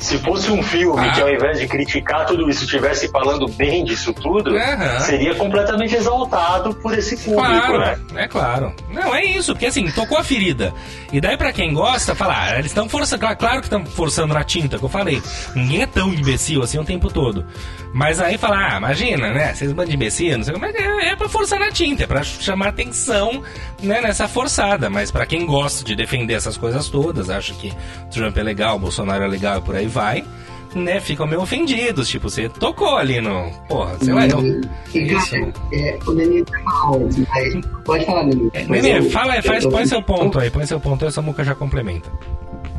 Se fosse um filme Ah. que ao invés de criticar tudo isso, estivesse falando bem disso tudo, Aham. seria completamente exaltado por esse público, Claro, né? é claro. Não, é isso, porque assim, tocou a ferida. E daí pra quem gosta, falar, ah, eles estão forçando, claro- que estão forçando na tinta, que eu falei. Ninguém é tão imbecil assim o tempo todo. Mas aí falar, ah, imagina, né? Vocês bandam de imbecil, não sei como é que é, é pra forçar na tinta, é pra chamar atenção, né, nessa forçada. Mas pra quem gosta de defender essas coisas todas, acha que Trump é legal, Bolsonaro é legal e por aí vai. Né, ficam meio ofendidos, tipo, você tocou ali no. Porra, sei lá, eu. E, Isso. é, o Nenê tá mal, mas pode falar, Nenê. Nenê, fala faz, põe seu ponto aí, põe seu ponto aí, essa muca já complementa.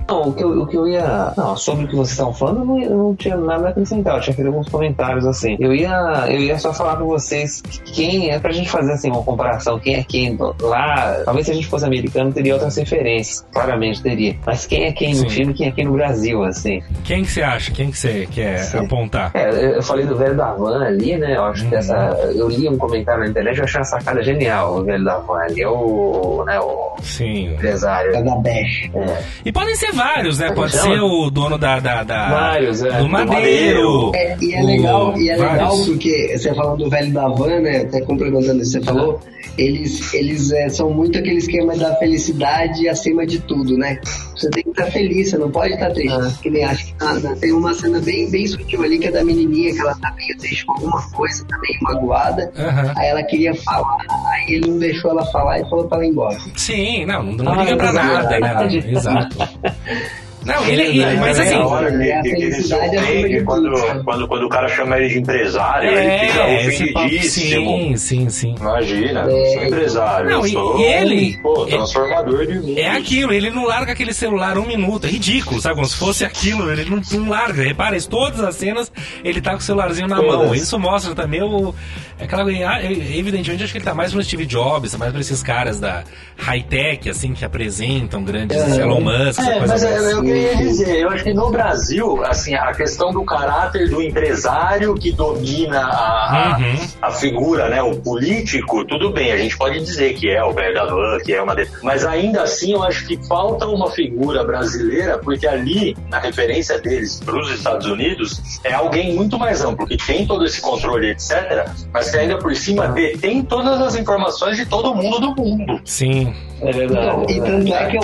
Não, o que, eu, o que eu ia. Não, sobre o que vocês estão falando, eu não, eu não tinha nada a acrescentar. Eu tinha feito alguns comentários assim. Eu ia, eu ia só falar pra vocês quem é pra gente fazer assim uma comparação, quem é quem lá. Talvez se a gente fosse americano teria outras referências, claramente teria. Mas quem é quem no Sim. filme, quem é quem no Brasil, assim. Quem que você acha? Quem que você quer Sim. apontar? É, eu falei do velho da van ali, né? Eu acho que essa. Eu li um comentário na internet e eu achei uma sacada genial, o velho da van ali. É o. Né, o Sim. empresário. É da Bash. É. E podem ser vários, né? Pode ser o dono da. da, da- Vários, é. Do Madeiro. É, e é o- legal, e é legal vários. porque você falando do velho da van, né? Até complementando isso que você falou, eles, eles é, são muito aquele esquema da felicidade acima de tudo, né? Você tem que estar feliz, você não pode estar triste. Ah. Que nem acho que tá- tá- tem uma cena bem, bem sutil ali que é da menininha, que ela tá meio triste com alguma coisa, tá meio magoada. Aham. Aí ela queria falar, aí ele não deixou ela falar e falou pra ela ir embora. Sim, não, não, não Ah, liga pra é nada, né? Exato. Yeah. Não, ele, ele- É, mas é assim. hora que, é que ele de quando, o cara chama ele de empresário, ele fica É, esse papo, ofendidíssimo. sim, sim, sim. Imagina, É. sou empresário, Não, eu e- sou e ele- pô, é- transformador de mundo. É aquilo, ele não larga aquele celular um minuto, é ridículo, sabe? Como se fosse aquilo, ele não, não larga. Repara, em todas as cenas ele tá com o celularzinho na Todas. mão. Isso mostra também o. É claro, ah, evidentemente, acho que ele tá mais pro Steve Jobs, tá mais pra esses caras da high-tech, assim, que apresentam grandes É. Elon Musk, essa É, coisa mas é, é eu ia dizer, eu acho que no Brasil, assim, a questão do caráter do empresário que domina a, a- Uhum. a figura, né, o político, tudo bem, a gente pode dizer que é o velho da van, que é uma... de- Mas ainda assim, eu acho que falta uma figura brasileira, porque ali, na referência deles para os Estados Unidos, é alguém muito mais amplo, que tem todo esse controle, etc., mas que ainda por cima detém todas as informações de todo mundo do mundo. Sim. É verdade. E tanto é que eu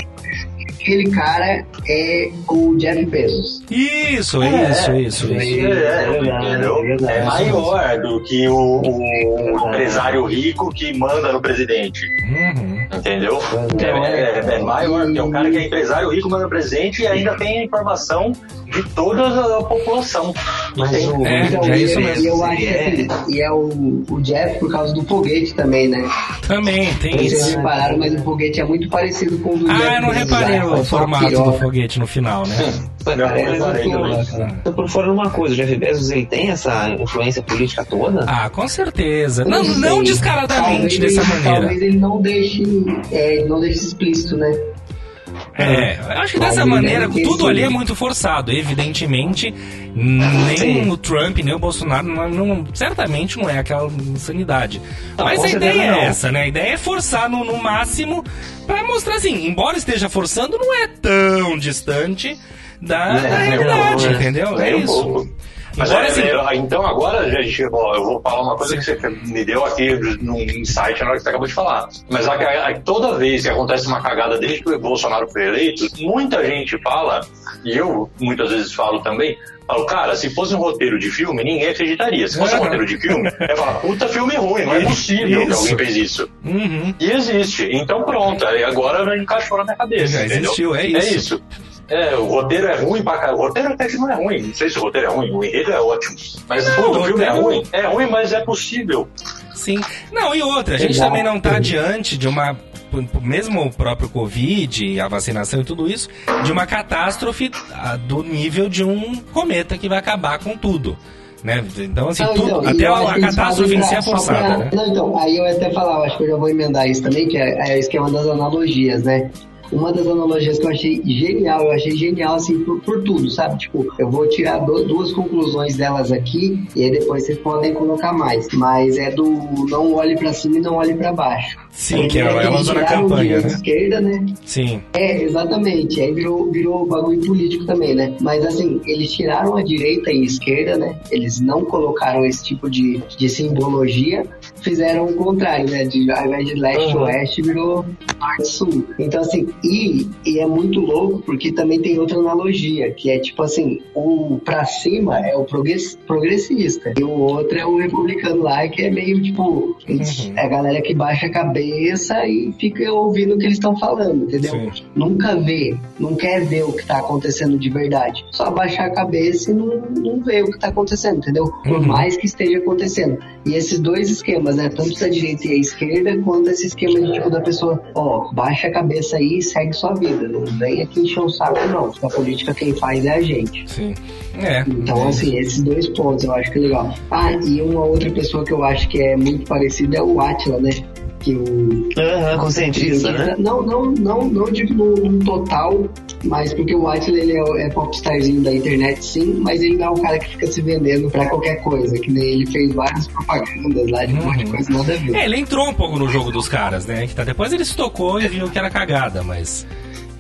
aquele cara é o Jeff Bezos. Isso, É, isso, isso, É, isso. é, entendeu? é verdade. É maior do que o, o empresário rico que manda no presidente. Uhum. Entendeu? É, é- é maior, porque é o cara que é empresário rico manda no presidente e ainda tem a informação de toda a população. Mas o- É, Então, é e, isso e mesmo. eu acho assim, e é o, o Jeff por causa do foguete também, né? Também tem Vocês isso. repararam, mas o foguete é muito parecido com o do Jeff Ah, eu não reparei né? O formato do foguete no final, né? Parece também. piroca. Tô por fora de uma coisa, o Jeff Bezos ele tem essa influência política toda? Ah, com certeza. Não, não descaradamente Talvez dessa ele- maneira. Talvez ele não deixe, é, não deixe explícito, né? É, eu acho que dessa maneira, tudo ali é muito forçado. Evidentemente, nem o Trump, nem o Bolsonaro, não, não- certamente não é aquela insanidade. Mas a ideia é essa, né? A ideia é forçar no, no máximo pra mostrar assim, embora esteja forçando, não é tão distante da, É, da realidade, é. entendeu? É isso. Mas Embora é, assim, é, então agora, gente, ó, eu vou falar uma coisa que você me deu aqui num insight na hora que você acabou de falar. Mas a- a- toda vez que acontece uma cagada desde que o Bolsonaro foi eleito, muita gente fala, e eu muitas vezes falo também, falo, cara, se fosse um roteiro de filme, ninguém acreditaria. Se fosse um roteiro de filme, ia falar, puta filme ruim, não é possível que Isso. alguém fez isso. uhum. E existe. Então pronto, agora encaixou na minha cabeça. Já entendeu? existiu, é É isso. É, o roteiro é ruim pra caralho. O roteiro até que não é ruim. Não sei se o roteiro é ruim, o enredo é ótimo. Mas Não, pô, o filme é roteiro- ruim. É ruim, mas é possível. Sim. Não, e outra, a gente Exato. também não está diante de uma. Mesmo o próprio Covid, a vacinação e tudo isso, de uma catástrofe ah, do nível de um cometa que vai acabar com tudo. Né? Então, assim, Não, tudo, então, e até a, a catástrofe em si é forçada, pra- né? Não, então, aí eu ia até falar, eu acho que eu já vou emendar isso também, que é, é o esquema das analogias, né? Uma das analogias que eu achei genial, eu achei genial assim por, por tudo, sabe? Tipo, eu vou tirar do- duas conclusões delas aqui e aí depois vocês podem colocar mais. Mas é do não olhe pra cima e não olhe pra baixo. Sim, que é Eles ela usou na campanha, né? esquerda, né? Sim. É, exatamente. Aí virou, virou bagulho político também, né? Mas assim, eles tiraram a direita e a esquerda, né? Eles não colocaram esse tipo de, de simbologia, fizeram o contrário, né? De, ao invés de leste Uhum. oeste, virou norte-sul. Então, assim, e, e é muito louco porque também tem outra analogia, que é tipo assim, o pra cima é o progress- progressista e o outro é o republicano lá, que é meio tipo, Uhum. é a galera que baixa a cabeça e fica ouvindo o que eles estão falando, entendeu? Sim. Nunca vê, não quer ver o que tá acontecendo de verdade. Só baixar a cabeça e não, não vê o que tá acontecendo, entendeu? Por Uhum. mais que esteja acontecendo. E esses dois esquemas, né? Tanto da direita e a esquerda, quanto esse esquema de tipo da pessoa, ó, baixa a cabeça aí e segue sua vida. Não vem aqui encher o saco, não. A política quem faz é a gente. Sim. É. Então, assim, esses dois pontos eu acho que é legal. Ah, e uma outra pessoa que eu acho que é muito parecida é o Atila, né? Que o Aham, conscientista, né? não, não, não, não digo no, no total, mas porque o Atila ele é, é popstarzinho da internet, sim, mas ele não é um cara que fica se vendendo pra qualquer coisa, que nem ele fez várias propagandas lá de um monte de Uhum. coisa nada a ver. É, ele entrou um pouco no jogo dos caras, né? Que tá- Depois ele se tocou e viu que era cagada, mas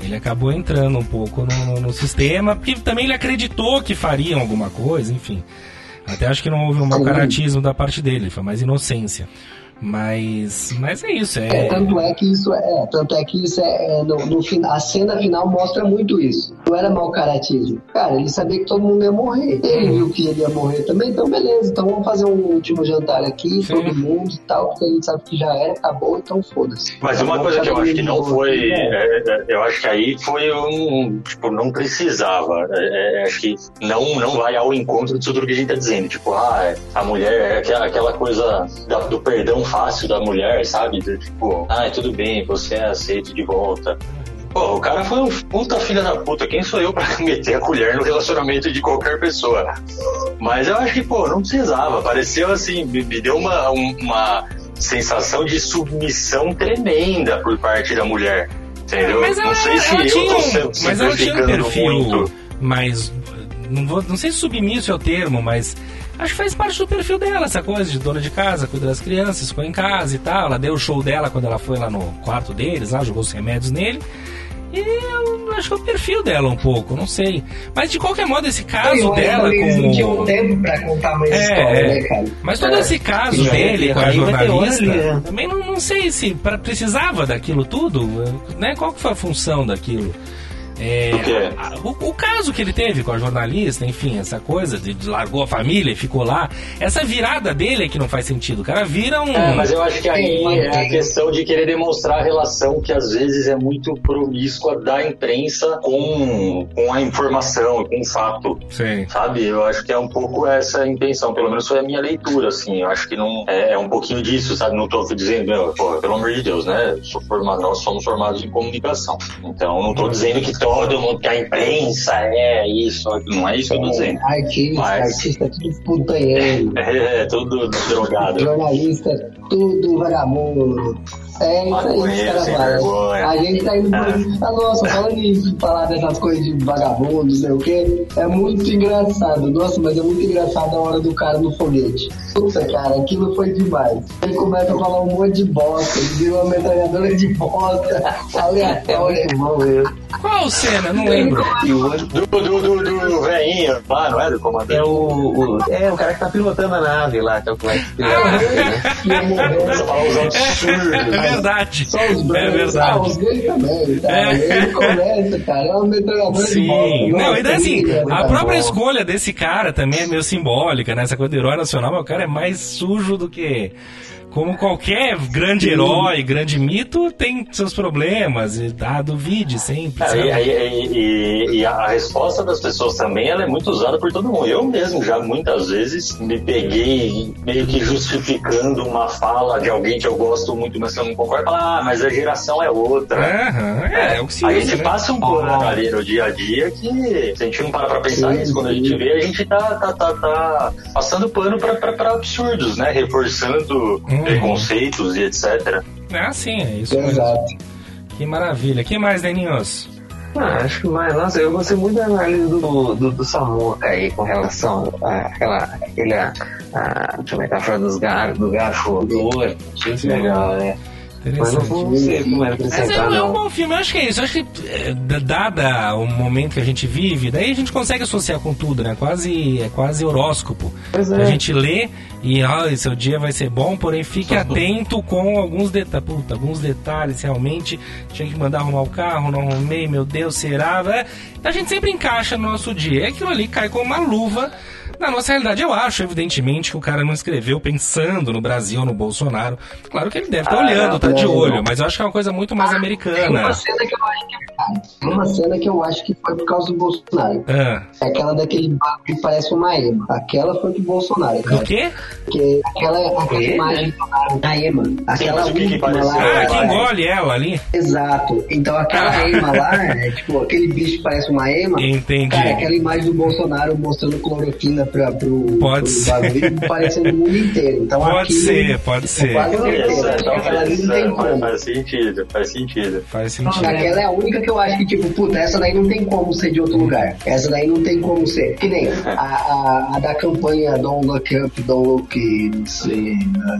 ele acabou entrando um pouco no, no- no sistema, porque também ele acreditou que fariam alguma coisa, enfim. Até acho que não houve um mau caratismo da parte dele, foi mais inocência. Mas, mas é isso, É, é. tanto é que isso é, tanto é que isso é, é no, no a cena final mostra muito isso. Não era mau caratismo. Cara, ele sabia que todo mundo ia morrer. Ele viu que ele ia morrer também, então beleza, então vamos fazer um último jantar aqui, Sim. todo mundo e tal, porque a gente sabe que já era, acabou, então foda-se. Mas uma coisa que eu acho que não foi. É. é, é, eu acho que aí foi um. Tipo, não precisava. É, é, acho que não, não vai ao encontro disso tudo que a gente tá dizendo. Tipo, ah, a mulher é aquela, aquela coisa da- do perdão fácil da mulher, sabe? Do, tipo, ah, tudo bem, você é aceito de volta. Pô, o cara foi um puta filha da puta. Quem sou eu pra meter a colher no relacionamento de qualquer pessoa? Mas eu acho que, pô, não precisava. Pareceu assim, me, me deu uma, um- uma sensação de submissão tremenda por parte da mulher. Entendeu? Mas ela, não sei se ela eu tinha tô se- mas ela tinha um simplificando perfil muito. mais. Não, vou, não sei se submisso é o termo, mas acho que faz parte do perfil dela, essa coisa de dona de casa, cuida das crianças, ficou em casa e tal. Ela deu o show dela quando ela foi lá no quarto deles, lá, jogou os remédios nele. E eu acho que é o perfil dela um pouco, não sei. Mas de qualquer modo, esse caso Eu dela eles não tinham com. tempo pra contar mais É, história, é. né, cara? Mas todo É. esse caso Já dele com a jornalista, ali, né? também não, não sei se pra- precisava daquilo tudo, né? Qual que foi a função daquilo? É, O quê? a- o, o caso que ele teve com a jornalista, enfim, essa coisa de, de largou a família e ficou lá, essa virada dele é que não faz sentido. O cara vira um. É, mas eu acho que aí é a questão de querer demonstrar a relação que às vezes é muito promíscua da imprensa com, com a informação, com o fato. Sim. Sabe? Eu acho que é um pouco essa a intenção, pelo menos foi a minha leitura, assim. Eu acho que não é, é um pouquinho disso, sabe? Não tô dizendo, meu, pô, pelo amor de Deus, né? Sou formado, nós somos formados em comunicação. Então, não tô dizendo que todo mundo, que a imprensa é isso, não é isso que eu tô dizendo. Artista, Mas- artista tudo putanheiro. É, é tudo drogado. Jornalista, tudo vagabundo. É isso aí, falam. vergonha. A gente tá indo por. Ah, nossa, falando nisso, de falar dessas coisas de vagabundo, não sei o quê. É muito engraçado. Nossa, mas é muito engraçado a hora do cara no foguete. Puta, cara, aquilo foi demais. Ele começa a falar um monte de bosta, ele virou uma metralhadora de bosta, aleatória. Bom, eu- Qual cena? Não lembro. E o Do, do, do, do velhinho lá, não é? Do comandante. é o, o- É, o cara que tá pilotando a nave lá, que é o que a nave, né? Que ia morrer. Começa a falar os É absurdos. verdade. Só os É brancos, ah, verdade. os gays também, tá? É. Ele começa, cara, é uma metralhadora de Sim, bosta. não, e daí assim, a tá própria bom. escolha desse cara também é meio simbólica, né? Essa coisa do herói nacional, mas o cara é mais sujo do que. Como qualquer grande herói, grande mito, tem seus problemas, e dá duvide sempre. É, sabe? e, e- e- a resposta das pessoas também ela é muito usada por todo mundo. Eu mesmo já muitas vezes me peguei meio que justificando uma fala de alguém que eu gosto muito, mas que eu não concordo. Ah, mas a geração é outra. Aham, é, é o que se a gente né? passa um pano ali no dia a dia que se a gente não para pra pensar Sim, nisso, quando a gente vê, a gente tá, tá, tá, tá passando pano pra, pra, pra absurdos, né? Reforçando Uhum. Preconceitos e etc. Ah, sim, é isso mesmo. Exato. Que maravilha. que mais, Deninhos? Ah, acho que mais. Nossa, eu gostei muito da análise do, do, do Samuca aí com relação àquela. Aquele, a, a, a metáfora dos gar, do garfo. Achei isso legal, né? Mas não Interessante. vou sei como é Mas é, é um não. bom filme, eu acho que é isso. Eu acho que, é, dada o momento que a gente vive, daí a gente consegue associar com tudo, né? Quase, é quase horóscopo. Pois A é. gente lê e, ah, seu dia vai ser bom, porém fique atento com alguns detalhes. Puta, alguns detalhes realmente. Tinha que mandar arrumar o carro, não arrumei, meu Deus, será? É, A gente sempre encaixa no nosso dia. E aquilo ali cai como uma luva na nossa realidade. Eu acho, evidentemente, que o cara não escreveu pensando no Brasil, no Bolsonaro. Claro que ele deve estar Ah, olhando, tá de não, olho, não. mas eu acho que é uma coisa muito mais Tem americana. uma cena que eu acho que é verdade. Tem uma cena que eu acho que foi por causa do Bolsonaro. Ah, É aquela daquele bagulho que parece uma ema. Aquela foi pro Bolsonaro, do cara. quê? Porque aquela, aquela imagem da ema. Aquela o que que última pareceu? lá. Ah, que é- engole ela ali. Exato. Então aquela Ah. ema lá, é tipo, aquele bicho que parece uma ema. Entendi. Cara, aquela imagem do Bolsonaro mostrando cloroquina pro ser. bagulho parecendo o mundo inteiro. Então, Pode aquilo- ser, pode ser. quase Isso, certeza. é, Aquela ali talvez, não tem como. faz, sentido, faz sentido. Faz sentido. Aquela é a única que eu acho que, tipo, puta, essa daí não tem como ser de outro lugar. Essa daí não tem como ser. Que nem a, a, a da campanha Don't Look Up, Don't Look, não sei,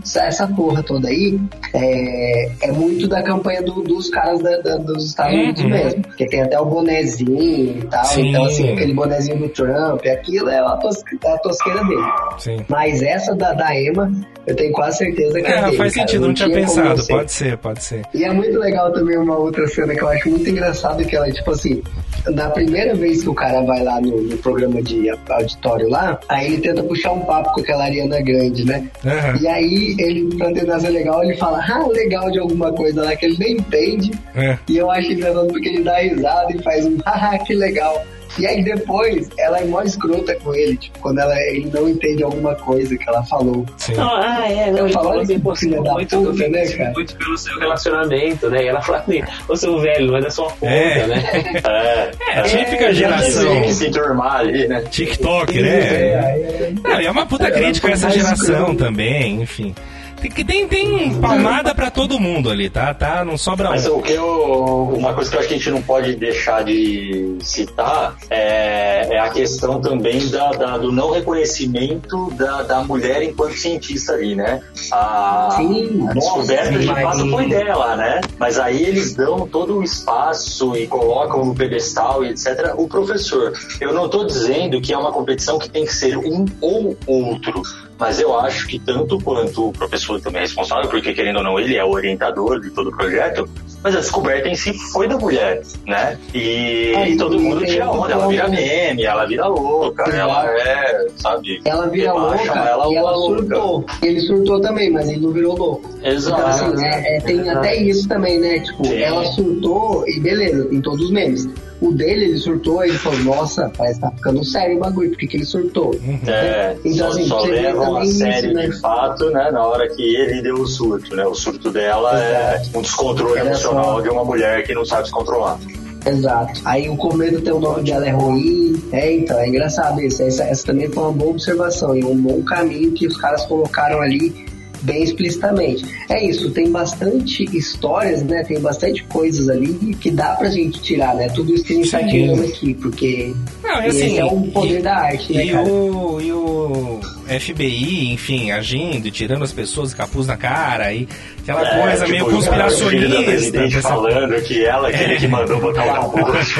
essa, essa porra toda aí é, é muito da campanha do- dos caras da- da- dos Estados Unidos Uhum. mesmo. Porque tem até o bonezinho e tal. Sim. Então, assim, aquele bonezinho do Trump, aquilo é a, tos, é a tosqueira dele. Sim. Mas essa da, da Emma, eu tenho quase certeza que é, É, dele, faz cara. sentido, não tinha pensado. Pode ser, pode ser. E é muito legal também uma outra cena que eu acho muito engraçado, que ela, tipo assim, na primeira vez que o cara vai lá no, no programa de auditório lá, aí ele tenta puxar um papo com aquela Ariana Grande, né? Aham. E aí ele, pra tentar ser legal, ele fala, ah, legal de alguma coisa lá que ele nem entende. É. E eu acho engraçado porque ele dá risada e faz um, haha, que legal. E aí depois ela é mó escrota com ele, tipo, quando ela, ele não entende alguma coisa que ela falou. Sim. Não, ah, é, não, Eu falo assim, assim, pô, filha da muito, puta, muito, né, cara? muito pelo seu relacionamento, né? E ela fala assim, ô seu velho, mas é sua conta, É. né? É, É, típica É, geração. Tem que se turmar ali, né? TikTok, É, né? é, Não, e é uma puta crítica a essa geração escrota. também, enfim. Tem, que- tem, tem palmada pra todo mundo ali, tá? tá? Não sobra Mas um. o que eu, uma coisa que eu acho que a gente não pode deixar de citar é, é a questão também da, da- do não reconhecimento da, da mulher enquanto cientista ali, né? A, Sim, a descoberta de fato foi dela, né? Mas aí eles dão todo o espaço e colocam no pedestal e etc. o professor. Eu não estou dizendo que é uma competição que tem que ser um ou outro. Mas eu acho que tanto quanto o professor também é responsável, porque querendo ou não, ele é o orientador de todo o projeto, mas a descoberta em si foi da mulher, né? E, Ah, e todo mundo tira onda, ela vira meme, ela vira louca, Exato. ela é, sabe? Ela vira louca ela e ela louca. surtou. Ele surtou também, mas ele não virou louco. Exato. Então, assim, é- é, tem até isso também, né? Tipo, Sim. ela surtou e beleza, tem todos os memes. O dele, ele surtou ele falou, nossa, parece que tá ficando sério o bagulho, porque que ele surtou? É, Então, só, assim, só você vê levam a também isso, sério né? de fato, né, na hora que ele deu o surto, né? O surto dela é um descontrole Ela é emocional só- de uma mulher que não sabe se controlar. Exato. Aí o Comendo tem o nome dela é ruim. É, então, é engraçado isso. Essa, essa também foi uma boa observação e um bom caminho que os caras colocaram ali bem explicitamente. É isso, tem bastante histórias, né? Tem bastante coisas ali que dá pra gente tirar, né? Tudo isso que a gente tá Sim. tirando aqui, porque Não, esse assim, é o poder e- da arte, né, E cara? o, e o FBI, enfim, agindo e tirando as pessoas de capuz na cara e aquela É, coisa tipo, meio conspiracionista. dessa- falando que ela que, ele que mandou botar o capuz.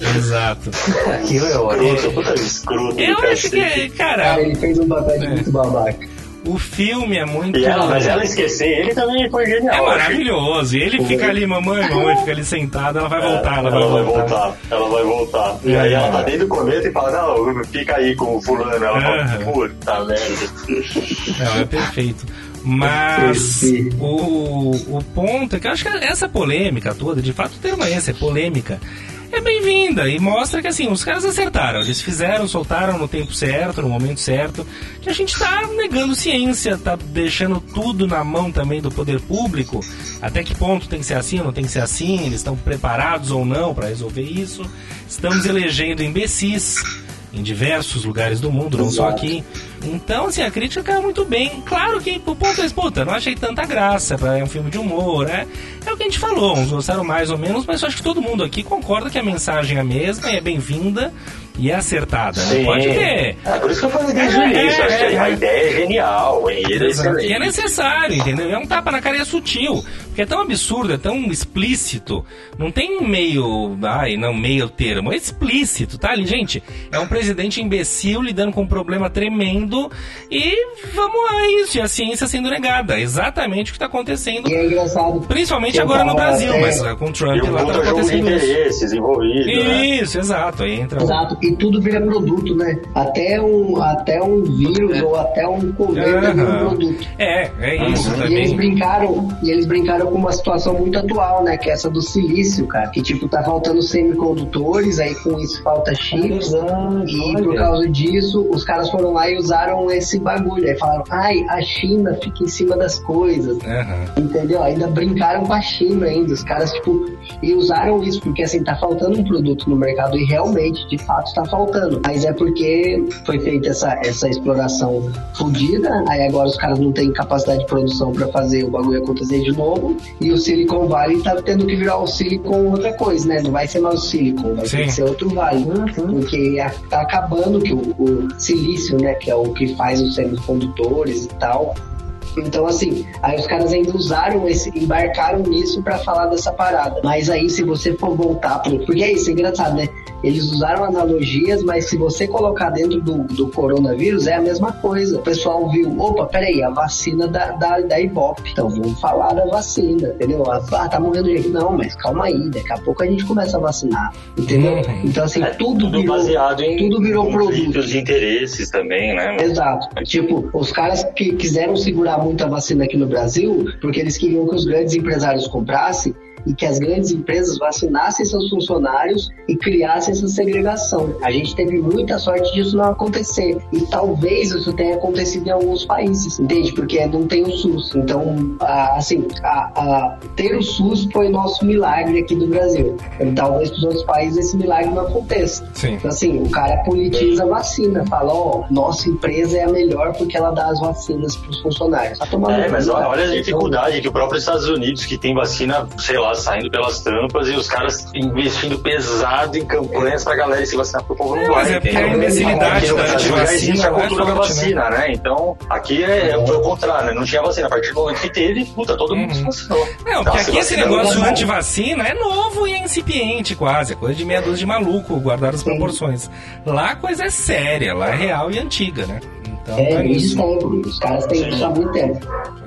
Exato. Aquilo é ótimo. Escroto, puta escroto. Eu acho que, cara, Cara, ele fez um papel de É. muito babaca. O filme é muito. E ela, mas ela esquecer ele também foi genial. É maravilhoso. E ele fica ali, mamãe, mamãe, fica ali sentada, ela vai voltar, ela, vai voltar. ela vai voltar. E É. aí ela tá dentro do cometa e fala, não, fica aí com o fulano. Ela fala, puta merda. Não, é perfeito. Mas o, o ponto é que eu acho que essa polêmica toda, de fato o termo é esse, é polêmica, é bem-vinda e mostra que assim, os caras acertaram, eles fizeram, soltaram no tempo certo, no momento certo, que a gente tá negando ciência, tá deixando tudo na mão também do poder público, até que ponto tem que ser assim ou não tem que ser assim, eles estão preparados ou não para resolver isso, estamos elegendo imbecis em diversos lugares do mundo, não só Exato. aqui. Então, assim, a crítica caiu muito bem. Claro que o ponto é, puta, não achei tanta graça, é um filme de humor, né? É o que a gente falou, uns gostaram mais ou menos, mas eu acho que todo mundo aqui concorda que a mensagem é a mesma, e é bem-vinda e é acertada. Não pode ter. É por isso que eu falei desde o É, início. Acho que é, a é. ideia é genial, enredo é. E é necessário, entendeu? É um tapa na cara e é sutil. Porque é tão absurdo, é tão explícito. Não tem um meio. Ai, não, meio termo. É explícito, tá ali, gente. É um presidente imbecil lidando com um problema tremendo. E vamos a isso. E a ciência sendo negada. Exatamente o que está acontecendo. E é engraçado. Principalmente agora no Brasil, até- mas com o Trump lá tá de acontecendo isso. interesses envolvido, né? Isso, exato. Aí entra. Exato, e tudo vira produto, né? Até um, até um vírus ou até um cometa vira um produto. É, é isso E eles também. brincaram, e eles brincaram com uma situação muito atual, né? Que é essa do silício, cara. Que tipo, tá faltando semicondutores, aí com isso falta chips. E por causa disso, os caras foram lá e usaram esse bagulho. Aí falaram, ai, a China fica em cima das coisas. Aham. Entendeu? Ainda brincaram com a China ainda. Os caras, tipo, e usaram isso, porque assim, tá faltando um produto no mercado e realmente, de fato, tá faltando. Mas é porque foi feita essa, essa exploração fodida, aí agora os caras não têm capacidade de produção pra fazer o bagulho acontecer de novo, e o Silicon Valley tá tendo que virar o Silicon outra coisa, né? Não vai ser mais o Silicon, vai ter Sim. que ser outro vale. Porque a- tá acabando que o, o silício, né, que é o que faz os semicondutores e tal, então, assim, aí os caras ainda usaram esse, embarcaram nisso pra falar dessa parada. Mas aí, se você for voltar pro. Porque é isso, é engraçado, né? Eles usaram analogias, mas se você colocar dentro do, do coronavírus, é a mesma coisa. O pessoal viu, opa, peraí, a vacina da, da, da Ibope. Então vamos falar da vacina, entendeu? Ah, tá morrendo gente. Não, mas calma aí, daqui a pouco a gente começa a vacinar, entendeu? Uhum. Então, assim, É tudo, tudo virou. baseado em tudo virou produto. de interesses também, né? Exato. Tipo, os caras que quiseram segurar muita vacina aqui no Brasil, porque eles queriam que os grandes empresários comprassem e que as grandes empresas vacinassem seus funcionários e criassem essa segregação. A gente teve muita sorte disso não acontecer. E talvez isso tenha acontecido em alguns países, entende? Porque não tem o SUS. Então, assim, a- a- ter o SUS foi nosso milagre aqui do Brasil. E talvez para os outros países esse milagre não aconteça. Sim. Então, assim, o cara politiza a vacina, fala, ó, nossa empresa é a melhor porque ela dá as vacinas pros funcionários. Tá tomando É, mas olha, olha a Então, dificuldade que o próprio Estados Unidos, que tem vacina, sei lá, saindo pelas tampas e os caras investindo pesado em campanhas pra galera se vacinar pro povo não É, vai. é porque a entendeu? imbecilidade da já existe antivacina a é cultura da forte, vacina, né? Então, aqui é, é o contrário, né? Não tinha vacina. A partir do momento que teve, puta, todo mundo se vacinou. Não, Tá porque aqui esse negócio anti-vacina é novo e é incipiente quase. É coisa de meia dúzia de maluco, guardar as proporções. Lá a coisa é séria, lá é real e antiga, né? Então É, desde nisso. sempre. Os caras têm isso há muito tempo.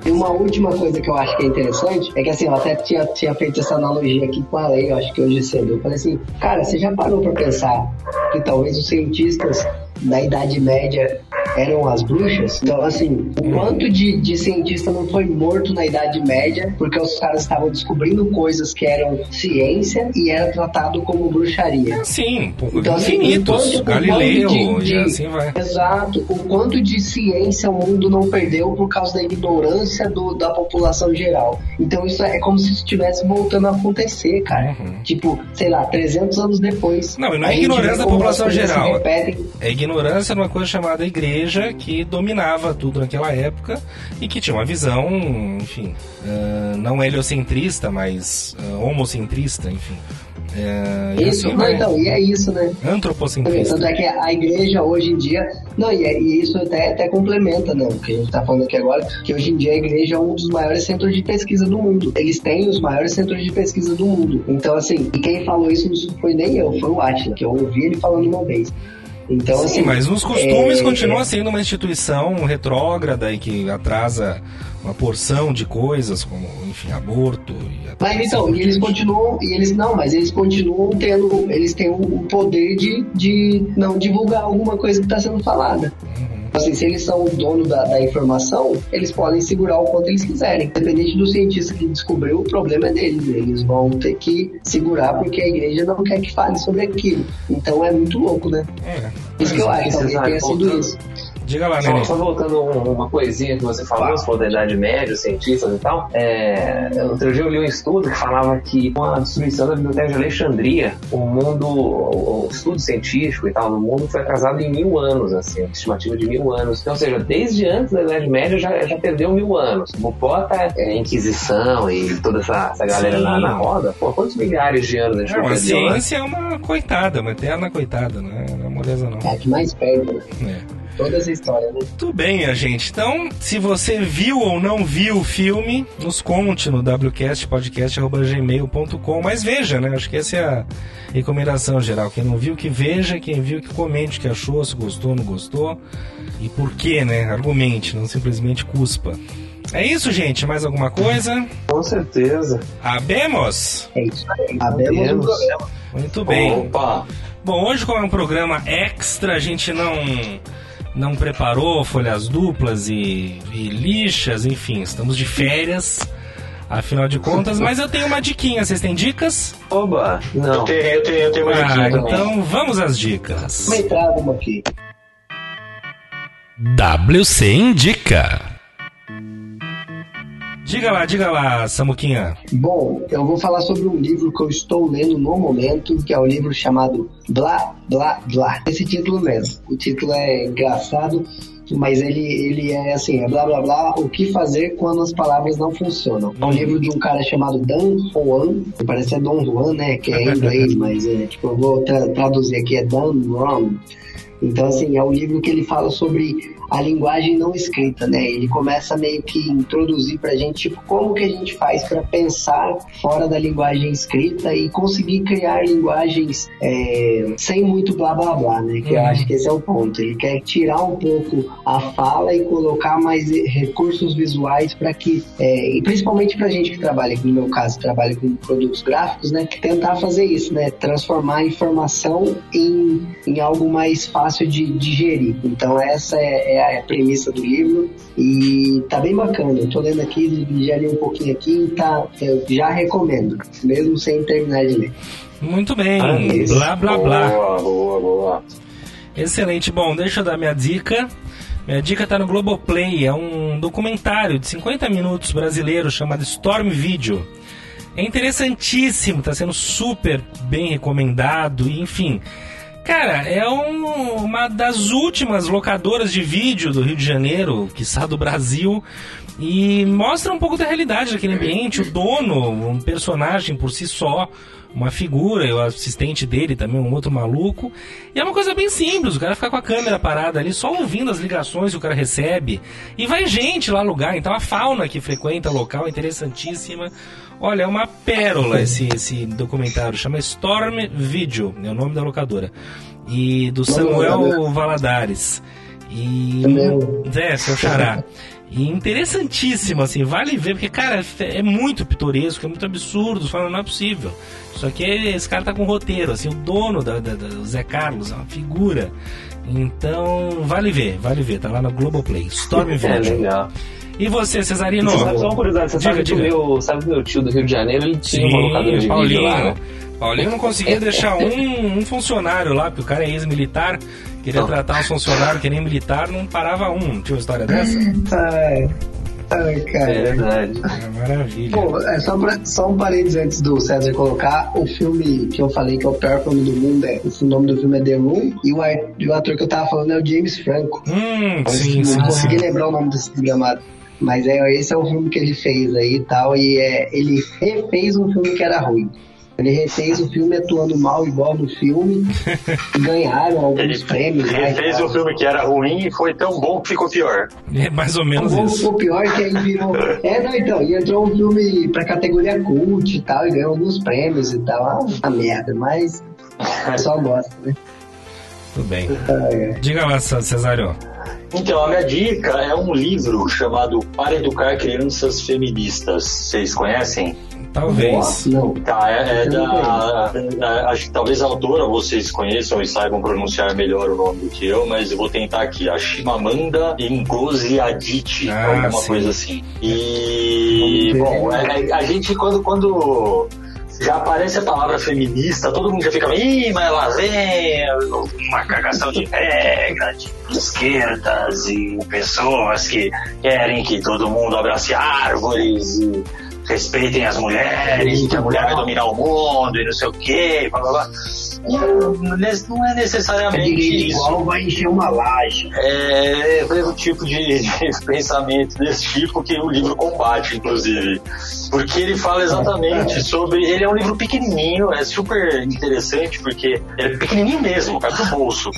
E uma última coisa que eu acho que é interessante é que assim, eu até tinha, tinha feito essa analogia aqui com a lei, eu acho que hoje cedo. Eu falei assim, cara, você já parou pra pensar que talvez os cientistas da Idade Média eram as bruxas? Então, assim, o quanto de, de cientista não foi morto na Idade Média porque os caras estavam descobrindo coisas que eram ciência e era tratado como bruxaria. Sim, pô, Então, assim, infinitos. quanto- Galileu, de- e de- assim vai. Exato. O quanto de ciência o mundo não perdeu por causa da ignorância do- da população geral. Então isso é como se estivesse voltando a acontecer, cara. Uhum. Tipo, sei lá, 300 anos depois. Não, e não é ignorância vê da população geral. É ignorância numa coisa chamada igreja que dominava tudo naquela época e que tinha uma visão, enfim, ah, não heliocentrista, mas ah, homocentrista, enfim. É, Isso, assim não, vai. então, e é isso, né? Antropocentrista. Tanto é que a igreja hoje em dia. Não, e, é- e isso até, até complementa, né? O que a gente tá falando aqui agora, que hoje em dia a igreja é um dos maiores centros de pesquisa do mundo. Eles têm os maiores centros de pesquisa do mundo. Então, assim, e quem falou isso não foi nem eu, foi o Atila, que eu ouvi ele falando uma vez. Então, Sim, assim. mas nos costumes é- continua sendo uma instituição retrógrada e que atrasa uma porção de coisas, como, enfim, aborto e Mas então, e eles continuam, e eles não, mas eles continuam tendo, eles têm o poder de, de não divulgar alguma coisa que está sendo falada. Assim, se eles são o dono da, da informação, eles podem segurar o quanto eles quiserem. Independente do cientista que descobriu, o problema é deles. Eles vão ter que segurar porque a igreja não quer que fale sobre aquilo. Então é muito louco, né? É. Isso que eu acho, talvez tenha sido isso. Diga lá, Nenê. só voltando um- uma coisinha que você falou, você falou da Idade Média, os cientistas e tal. É, outro dia eu li um estudo que falava que com a destruição da Biblioteca de Alexandria, o mundo, o, estudo científico e tal no mundo foi atrasado em mil anos, assim, estimativa de mil anos. Então, ou seja, desde antes da Idade Média já, já perdeu mil anos. Bota é, Inquisição e toda essa, essa galera na, na roda, pô, quantos milhares de anos a gente Não, não a perdeu, né? ciência é uma coitada, uma eterna coitada, não é, não é moleza não. É a que mais perde, né? É. Toda essa história, né? Muito bem, minha gente. Então, se você viu ou não viu o filme, nos conte no wcastpodcast.gmail.com. Mas veja, né? Acho que essa é a recomendação geral. Quem não viu, que veja. Quem viu, que comente o que achou, se gostou, não gostou. E por quê, né? Argumente, não simplesmente cuspa. É isso, gente. Mais alguma coisa? Com certeza. Abemos? É isso aí. Abemos o Abemos. programa. Muito bem. Opa! Bom, hoje como é um programa extra, a gente não não preparou folhas duplas e, e lixas, enfim, estamos de férias, afinal de contas, mas eu tenho uma diquinha, vocês têm dicas? Oba, Eu não. tenho, eu tenho, eu tenho uma Ah, também. então vamos às dicas. Uma aqui. WC Indica. Diga lá, diga lá, Samuquinha. Bom, eu vou falar sobre um livro que eu estou lendo no momento, que é o livro chamado Blá, Blá, Blá. Esse título mesmo. O título é engraçado, mas ele, ele é assim, é blá, blá, blá, o que fazer quando as palavras não funcionam. É um livro de um cara chamado Dan Juan, que parece ser Don Juan, né, que é em inglês, mas é, tipo, eu vou tra- traduzir aqui, é Dan Juan. Então, assim, é um livro que ele fala sobre a linguagem não escrita, né? Ele começa meio que introduzir pra gente, tipo, como que a gente faz para pensar fora da linguagem escrita e conseguir criar linguagens é, sem muito blá blá blá, né? Que eu Uhum. acho que esse é o ponto. Ele quer tirar um pouco a fala e colocar mais recursos visuais para que, é, e principalmente pra gente que trabalha, que no meu caso, trabalha com produtos gráficos, né? Tentar fazer isso, né? Transformar a informação em, em algo mais fácil de digerir. Então essa é, é a premissa do livro e tá bem bacana. Eu tô lendo aqui, já li um pouquinho aqui e tá, eu já recomendo, mesmo sem terminar de ler. Muito bem, Ah, blá blá blá. Boa, boa, boa. Excelente. Bom, deixa eu dar minha dica. Minha dica tá no Globoplay. É um documentário de 50 minutos brasileiro chamado Storm Video. É interessantíssimo, tá sendo super bem recomendado, enfim. Cara, é um- uma das últimas locadoras de vídeo do Rio de Janeiro, que está do Brasil, e mostra um pouco da realidade daquele ambiente. O dono, um personagem por si só, uma figura, o assistente dele também, um outro maluco. E é uma coisa bem simples, o cara fica com a câmera parada ali, só ouvindo as ligações que o cara recebe. E vai gente lá no lugar, então a fauna que frequenta o local é interessantíssima. Olha, é uma pérola esse, esse documentário, chama Storm Video, é o nome da locadora. E do Samuel Valadares. E. É, seu xará. E interessantíssimo, assim, vale ver, porque, cara, é muito pitoresco, é muito absurdo, falando, não é possível. Só que esse cara tá com roteiro, assim, o dono da, da, da- o Zé Carlos, é uma figura. Então, vale ver, vale ver, tá lá no Globoplay. Storm É Video. legal. E você, Cesarino? Sabe, só uma curiosidade, você Diga, sabe que o diga. meu, sabe que o meu tio do Rio de Janeiro, ele tinha uma locadora de Sim, vídeo Paulinho. lá, né? Paulinho não conseguia deixar um, um funcionário lá, porque o cara é ex-militar, queria Não. tratar um funcionário que nem militar, não parava um. Tinha uma história dessa? Ai, ai É cara. verdade. É maravilha. Bom, é só, pra- só um parênteses antes do César colocar. O filme que eu falei que é o pior filme do mundo, é, o nome do filme é The Room, e o, e o ator que eu tava falando é o James Franco. Hum, sim, não sim, consegui sim. lembrar o nome desse desgramado. Mas é, esse é o filme que ele fez aí e tal, e é, ele refez um filme que era ruim. Ele refez o filme atuando mal igual no filme, e ganharam alguns Ele, prêmios. ele e fez um filme que era ruim e foi tão bom que ficou pior. É mais ou menos bom isso. ficou pior que aí virou. É, não, então, e entrou um filme pra categoria cult e tal, e ganhou alguns prêmios e tal. Ah, uma merda, mas o pessoal gosta, né? Tudo bem. Ah, é. Diga lá, Cesário. Então, a minha dica é um livro chamado Para Educar Crianças Feministas. Vocês conhecem? Talvez. Não. Tá, é, é da. acho que talvez a autora vocês conheçam e saibam pronunciar melhor o nome do que eu, mas eu vou tentar aqui. A Shimamanda Ngozi Adichie, Ah, alguma sim. coisa assim. E, bom, é- é- a gente quando. quando já aparece a palavra feminista, todo mundo já fica, ih, mas lá vem uma cagação de regra, de esquerdas e pessoas que querem que todo mundo abrace árvores e respeitem as mulheres, que a mulher vai dominar o mundo e não sei o quê, blá blá blá. Não, não é necessariamente isso. igual vai encher uma laje. É, é o tipo de, de pensamento desse tipo que o livro combate, inclusive. Porque ele fala exatamente sobre. Ele é um livro pequenininho, é super interessante, porque ele é pequenininho mesmo, vai pro bolso.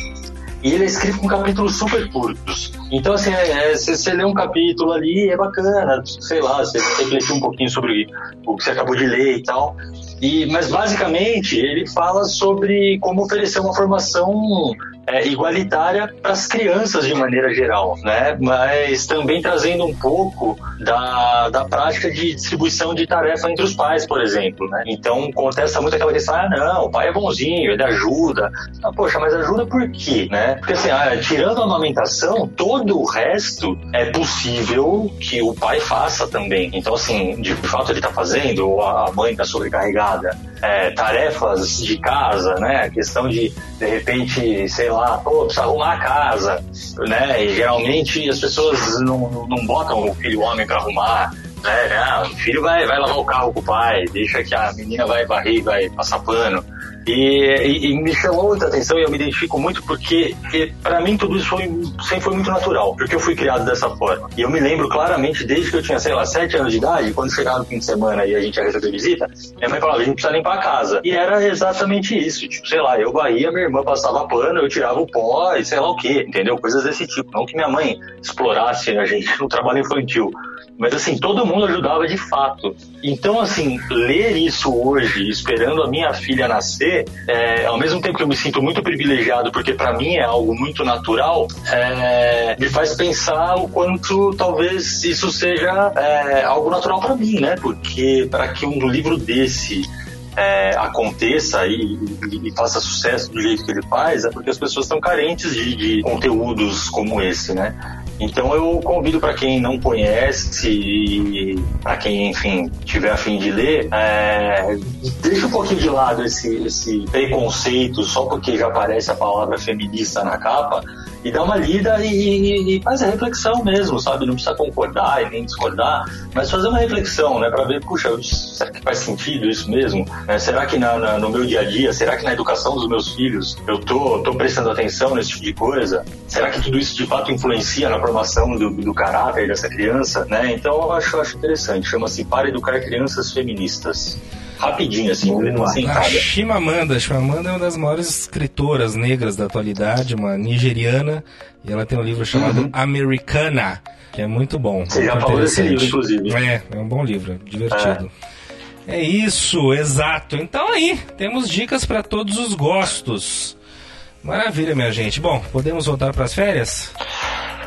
E ele é escrito com capítulos super curtos. Então, assim, é, é, se você lê um capítulo ali, é bacana, sei lá, você refletir um pouquinho sobre o que você acabou de ler e tal. E, mas basicamente ele fala sobre como oferecer uma formação é, igualitária para as crianças de maneira geral, né? Mas também trazendo um pouco da, da prática de distribuição de tarefa entre os pais, por exemplo, né? Então contesta muito aquela questão, ah, não, o pai é bonzinho, ele ajuda. Ah, poxa, mas ajuda por quê, né? Porque assim, ah, tirando a amamentação, todo o resto é possível que o pai faça também. Então assim, de fato ele está fazendo, ou a mãe está sobrecarregada, é, tarefas de casa, né? A questão de, de repente, sei lá, pô, precisa arrumar a casa, né? E geralmente as pessoas não, não botam o filho homem para arrumar, né? Ah, o filho vai, vai lavar o carro com o pai, deixa que a menina vai varrer vai passar pano. E, e- e me chamou muita atenção e eu me identifico muito porque para mim tudo isso foi, sempre foi muito natural, porque eu fui criado dessa forma. E eu me lembro claramente desde que eu tinha, sei lá, 7 anos de idade, quando chegava no fim de semana e a gente ia receber visita, minha mãe falava, a gente precisa limpar a casa. E era exatamente isso, tipo, sei lá, eu varria, minha irmã passava pano, eu tirava o pó e sei lá o que, entendeu? Coisas desse tipo. Não que minha mãe explorasse a gente no trabalho infantil. Mas assim, todo mundo ajudava de fato. Então, assim, ler isso hoje, esperando a minha filha nascer, é, ao mesmo tempo que eu me sinto muito privilegiado, porque para mim é algo muito natural, é, me faz pensar o quanto talvez isso seja é, algo natural para mim, né? Porque para que um livro desse é, aconteça e, e- e faça sucesso do jeito que ele faz, é porque as pessoas estão carentes de, de conteúdos como esse, né? Então eu convido para quem não conhece e para quem, enfim, tiver a fim de ler, é, deixa um pouquinho de lado esse, esse preconceito só porque já aparece a palavra feminista na capa e dá uma lida e, e- e faz a reflexão mesmo, sabe? Não precisa concordar e nem discordar, mas fazer uma reflexão, né? Para ver, puxa, será que faz sentido isso mesmo? Né? Será que na- na- no meu dia a dia, será que na educação dos meus filhos eu tô, tô prestando atenção nesse tipo de coisa? Será que tudo isso de fato influencia na formação do, do caráter dessa criança, né? Então eu acho, acho interessante. Chama-se Para Educar Crianças Feministas. Rapidinho, assim, uma A sentada. Chimamanda. Chimamanda é uma das maiores escritoras negras da atualidade, uma nigeriana, e ela tem um livro chamado Americana, que é muito bom. Uhum. Você já muito falou desse livro, inclusive. É, é um bom livro, divertido. É isso, exato. Então aí, temos dicas para todos os gostos. Maravilha, minha gente. Bom, podemos voltar para as férias?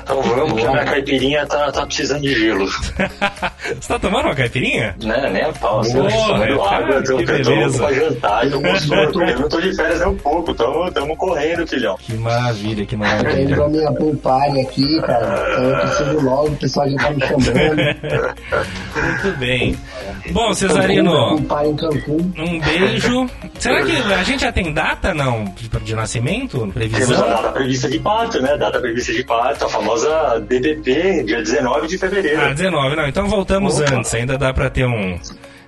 Então vamos, que a minha caipirinha tá, tá precisando de gelo. Você tá tomando uma caipirinha? Né, nem a pau, assim, Boa, tomando água, eu tô, eu tô pra jantar eu não tô de férias nem um pouco, tamo, tamo correndo, filhão. Que maravilha, que maravilha. A minha pulpária aqui, cara. Então eu preciso logo, o pessoal já tá me chamando. Muito bem. Bom, Cesarino, um beijo. Será que a gente já tem data, não? De, de nascimento? Temos a Previsão? data prevista de parto, né? Data prevista de parto, a famosa DPP, dia 19 de fevereiro. Ah, 19, não. Então voltamos Opa. antes. Ainda dá pra ter um.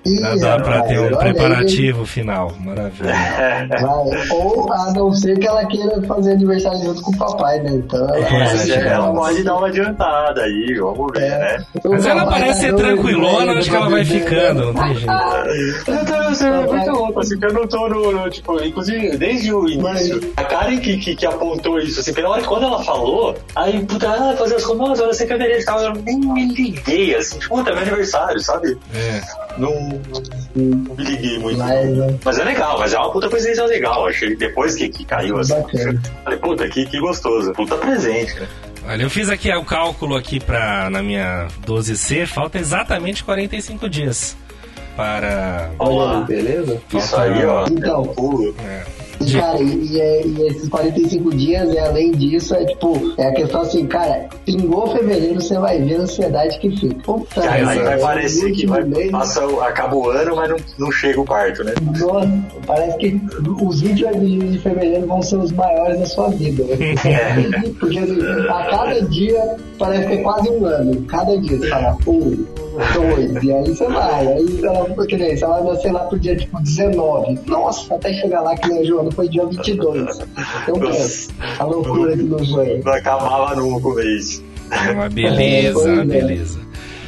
Ih, Dá, pra ter um aí. preparativo final. Maravilha. Vai. Ou a não ser que ela queira fazer aniversário junto com o papai, né? Então. Pois é, é, ela pode dar uma adiantada aí, vamos ver, né? Mas ela parece ser tranquilona, acho que ela vai ficando, não tem jeito. Eu tô sendo muito louco, assim, que eu não tô no, no, tipo, inclusive, desde o início, a Karen que, que, que apontou isso, assim, pela hora que quando ela falou, aí, puta, ah, fazer as coisas, nossa, olha, você fevereiro e tal, eu nem me liguei, assim, tipo, puta, é meu aniversário, sabe? É. Não, não me liguei muito. Mas, né, Mas é legal, mas é uma puta presença legal, achei, depois que, que caiu, assim, Bacana. falei, puta, que, que gostoso, puta presente, né? Olha, eu fiz aqui o cálculo aqui pra, na minha 12C, falta exatamente 45 dias para. Olha Olá. beleza? Isso aí, ó, Então. é um cara, e, e e esses 45 dias, e além disso, é tipo, é a questão assim, cara, pingou fevereiro, você vai ver a ansiedade que fica. Puta, Aí, aí vai é parecer que vai, mês, passa, acaba o ano, mas não, não chega o parto, né? Nossa, parece que os 28 dias de fevereiro vão ser os maiores da sua vida. né? Porque a cada dia parece que é quase um ano. Cada dia você fala, um, dois, e aí você vai. Aí ela, que nem, você vai nascer lá pro dia tipo 19. Nossa, até chegar lá que nem a Joana foi dia 22. Então pensa, a loucura que não foi. Não acabava nunca o mês. Uma beleza, Pois uma é. beleza.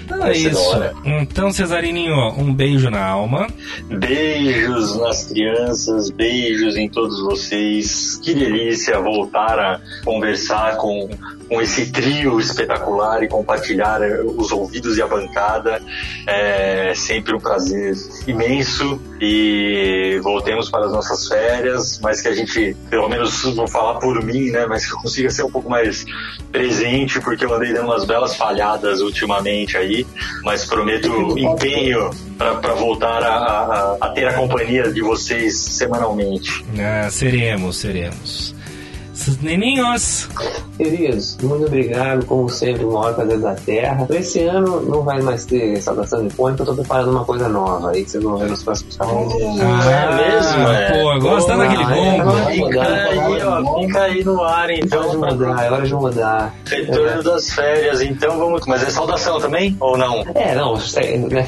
Então é isso. Então, Cesarininho, um beijo na alma. Beijos nas crianças, beijos em todos vocês. Que delícia voltar a conversar com, com esse trio espetacular e compartilhar eh, os ouvidos e a bancada. É sempre um prazer imenso e voltemos para as nossas férias, mas que a gente, pelo menos vou falar por mim, né, mas que eu consiga ser um pouco mais presente, porque eu andei dando umas belas falhadas ultimamente aí, mas prometo empenho para voltar a, a- a ter a companhia de vocês semanalmente. Ah, seremos, seremos. Esses neninhos. Queridos, muito obrigado, como sempre, o maior prazer da Terra. Esse ano não vai mais ter saudação nipônica, eu tô preparando uma coisa nova aí que vocês vão ver nos próximos capítulos. Ah, mesmo, é? Pô, gosta Pô, daquele é, bombo. Fica aí, ó, fica aí no ar É hora de então. mudar, é hora de mudar. Retorno das férias, então vamos. Mas é saudação também? Ou não? É, não, nessa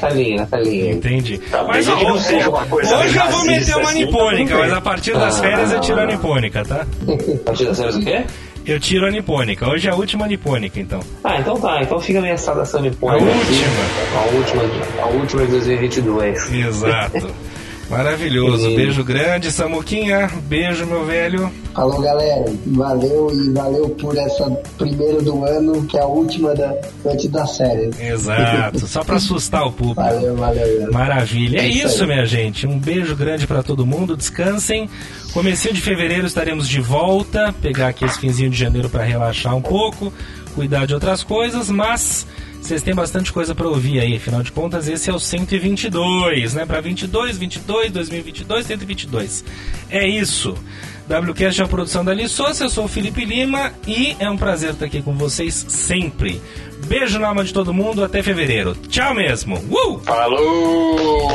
linha, nessa linha. Entendi. Tá, mas ó, não seja uma coisa hoje eu vou meter uma assim, nipônica, mas a partir das Ah, férias eu não, tiro a nipônica, tá? A partir das férias o quê? Eu tiro a nipônica. Hoje é a última nipônica, então. Ah, então tá, então fica minha saudação nipônica. A aqui. última. A última, a última de 2022. Exato. Maravilhoso. Beijo grande, Samuquinha. Beijo, meu velho. Falou, galera. Valeu e valeu por essa primeira do ano, que é a última da, antes da série. Exato. Só pra assustar o público. Valeu, valeu, galera. Maravilha. É É isso aí. minha gente. Um beijo grande pra todo mundo. Descansem. Comecinho de fevereiro estaremos de volta. Pegar aqui esse finzinho de janeiro pra relaxar um pouco, cuidar de outras coisas, mas vocês têm bastante coisa pra ouvir aí. Afinal de contas, esse é o 122, né? Pra 22, 22, 2022, 122. É isso. WCast é uma produção da Lissoça, eu sou o Felipe Lima e é um prazer estar aqui com vocês sempre. Beijo na alma de todo mundo, até fevereiro. Tchau mesmo. Uh! Falou!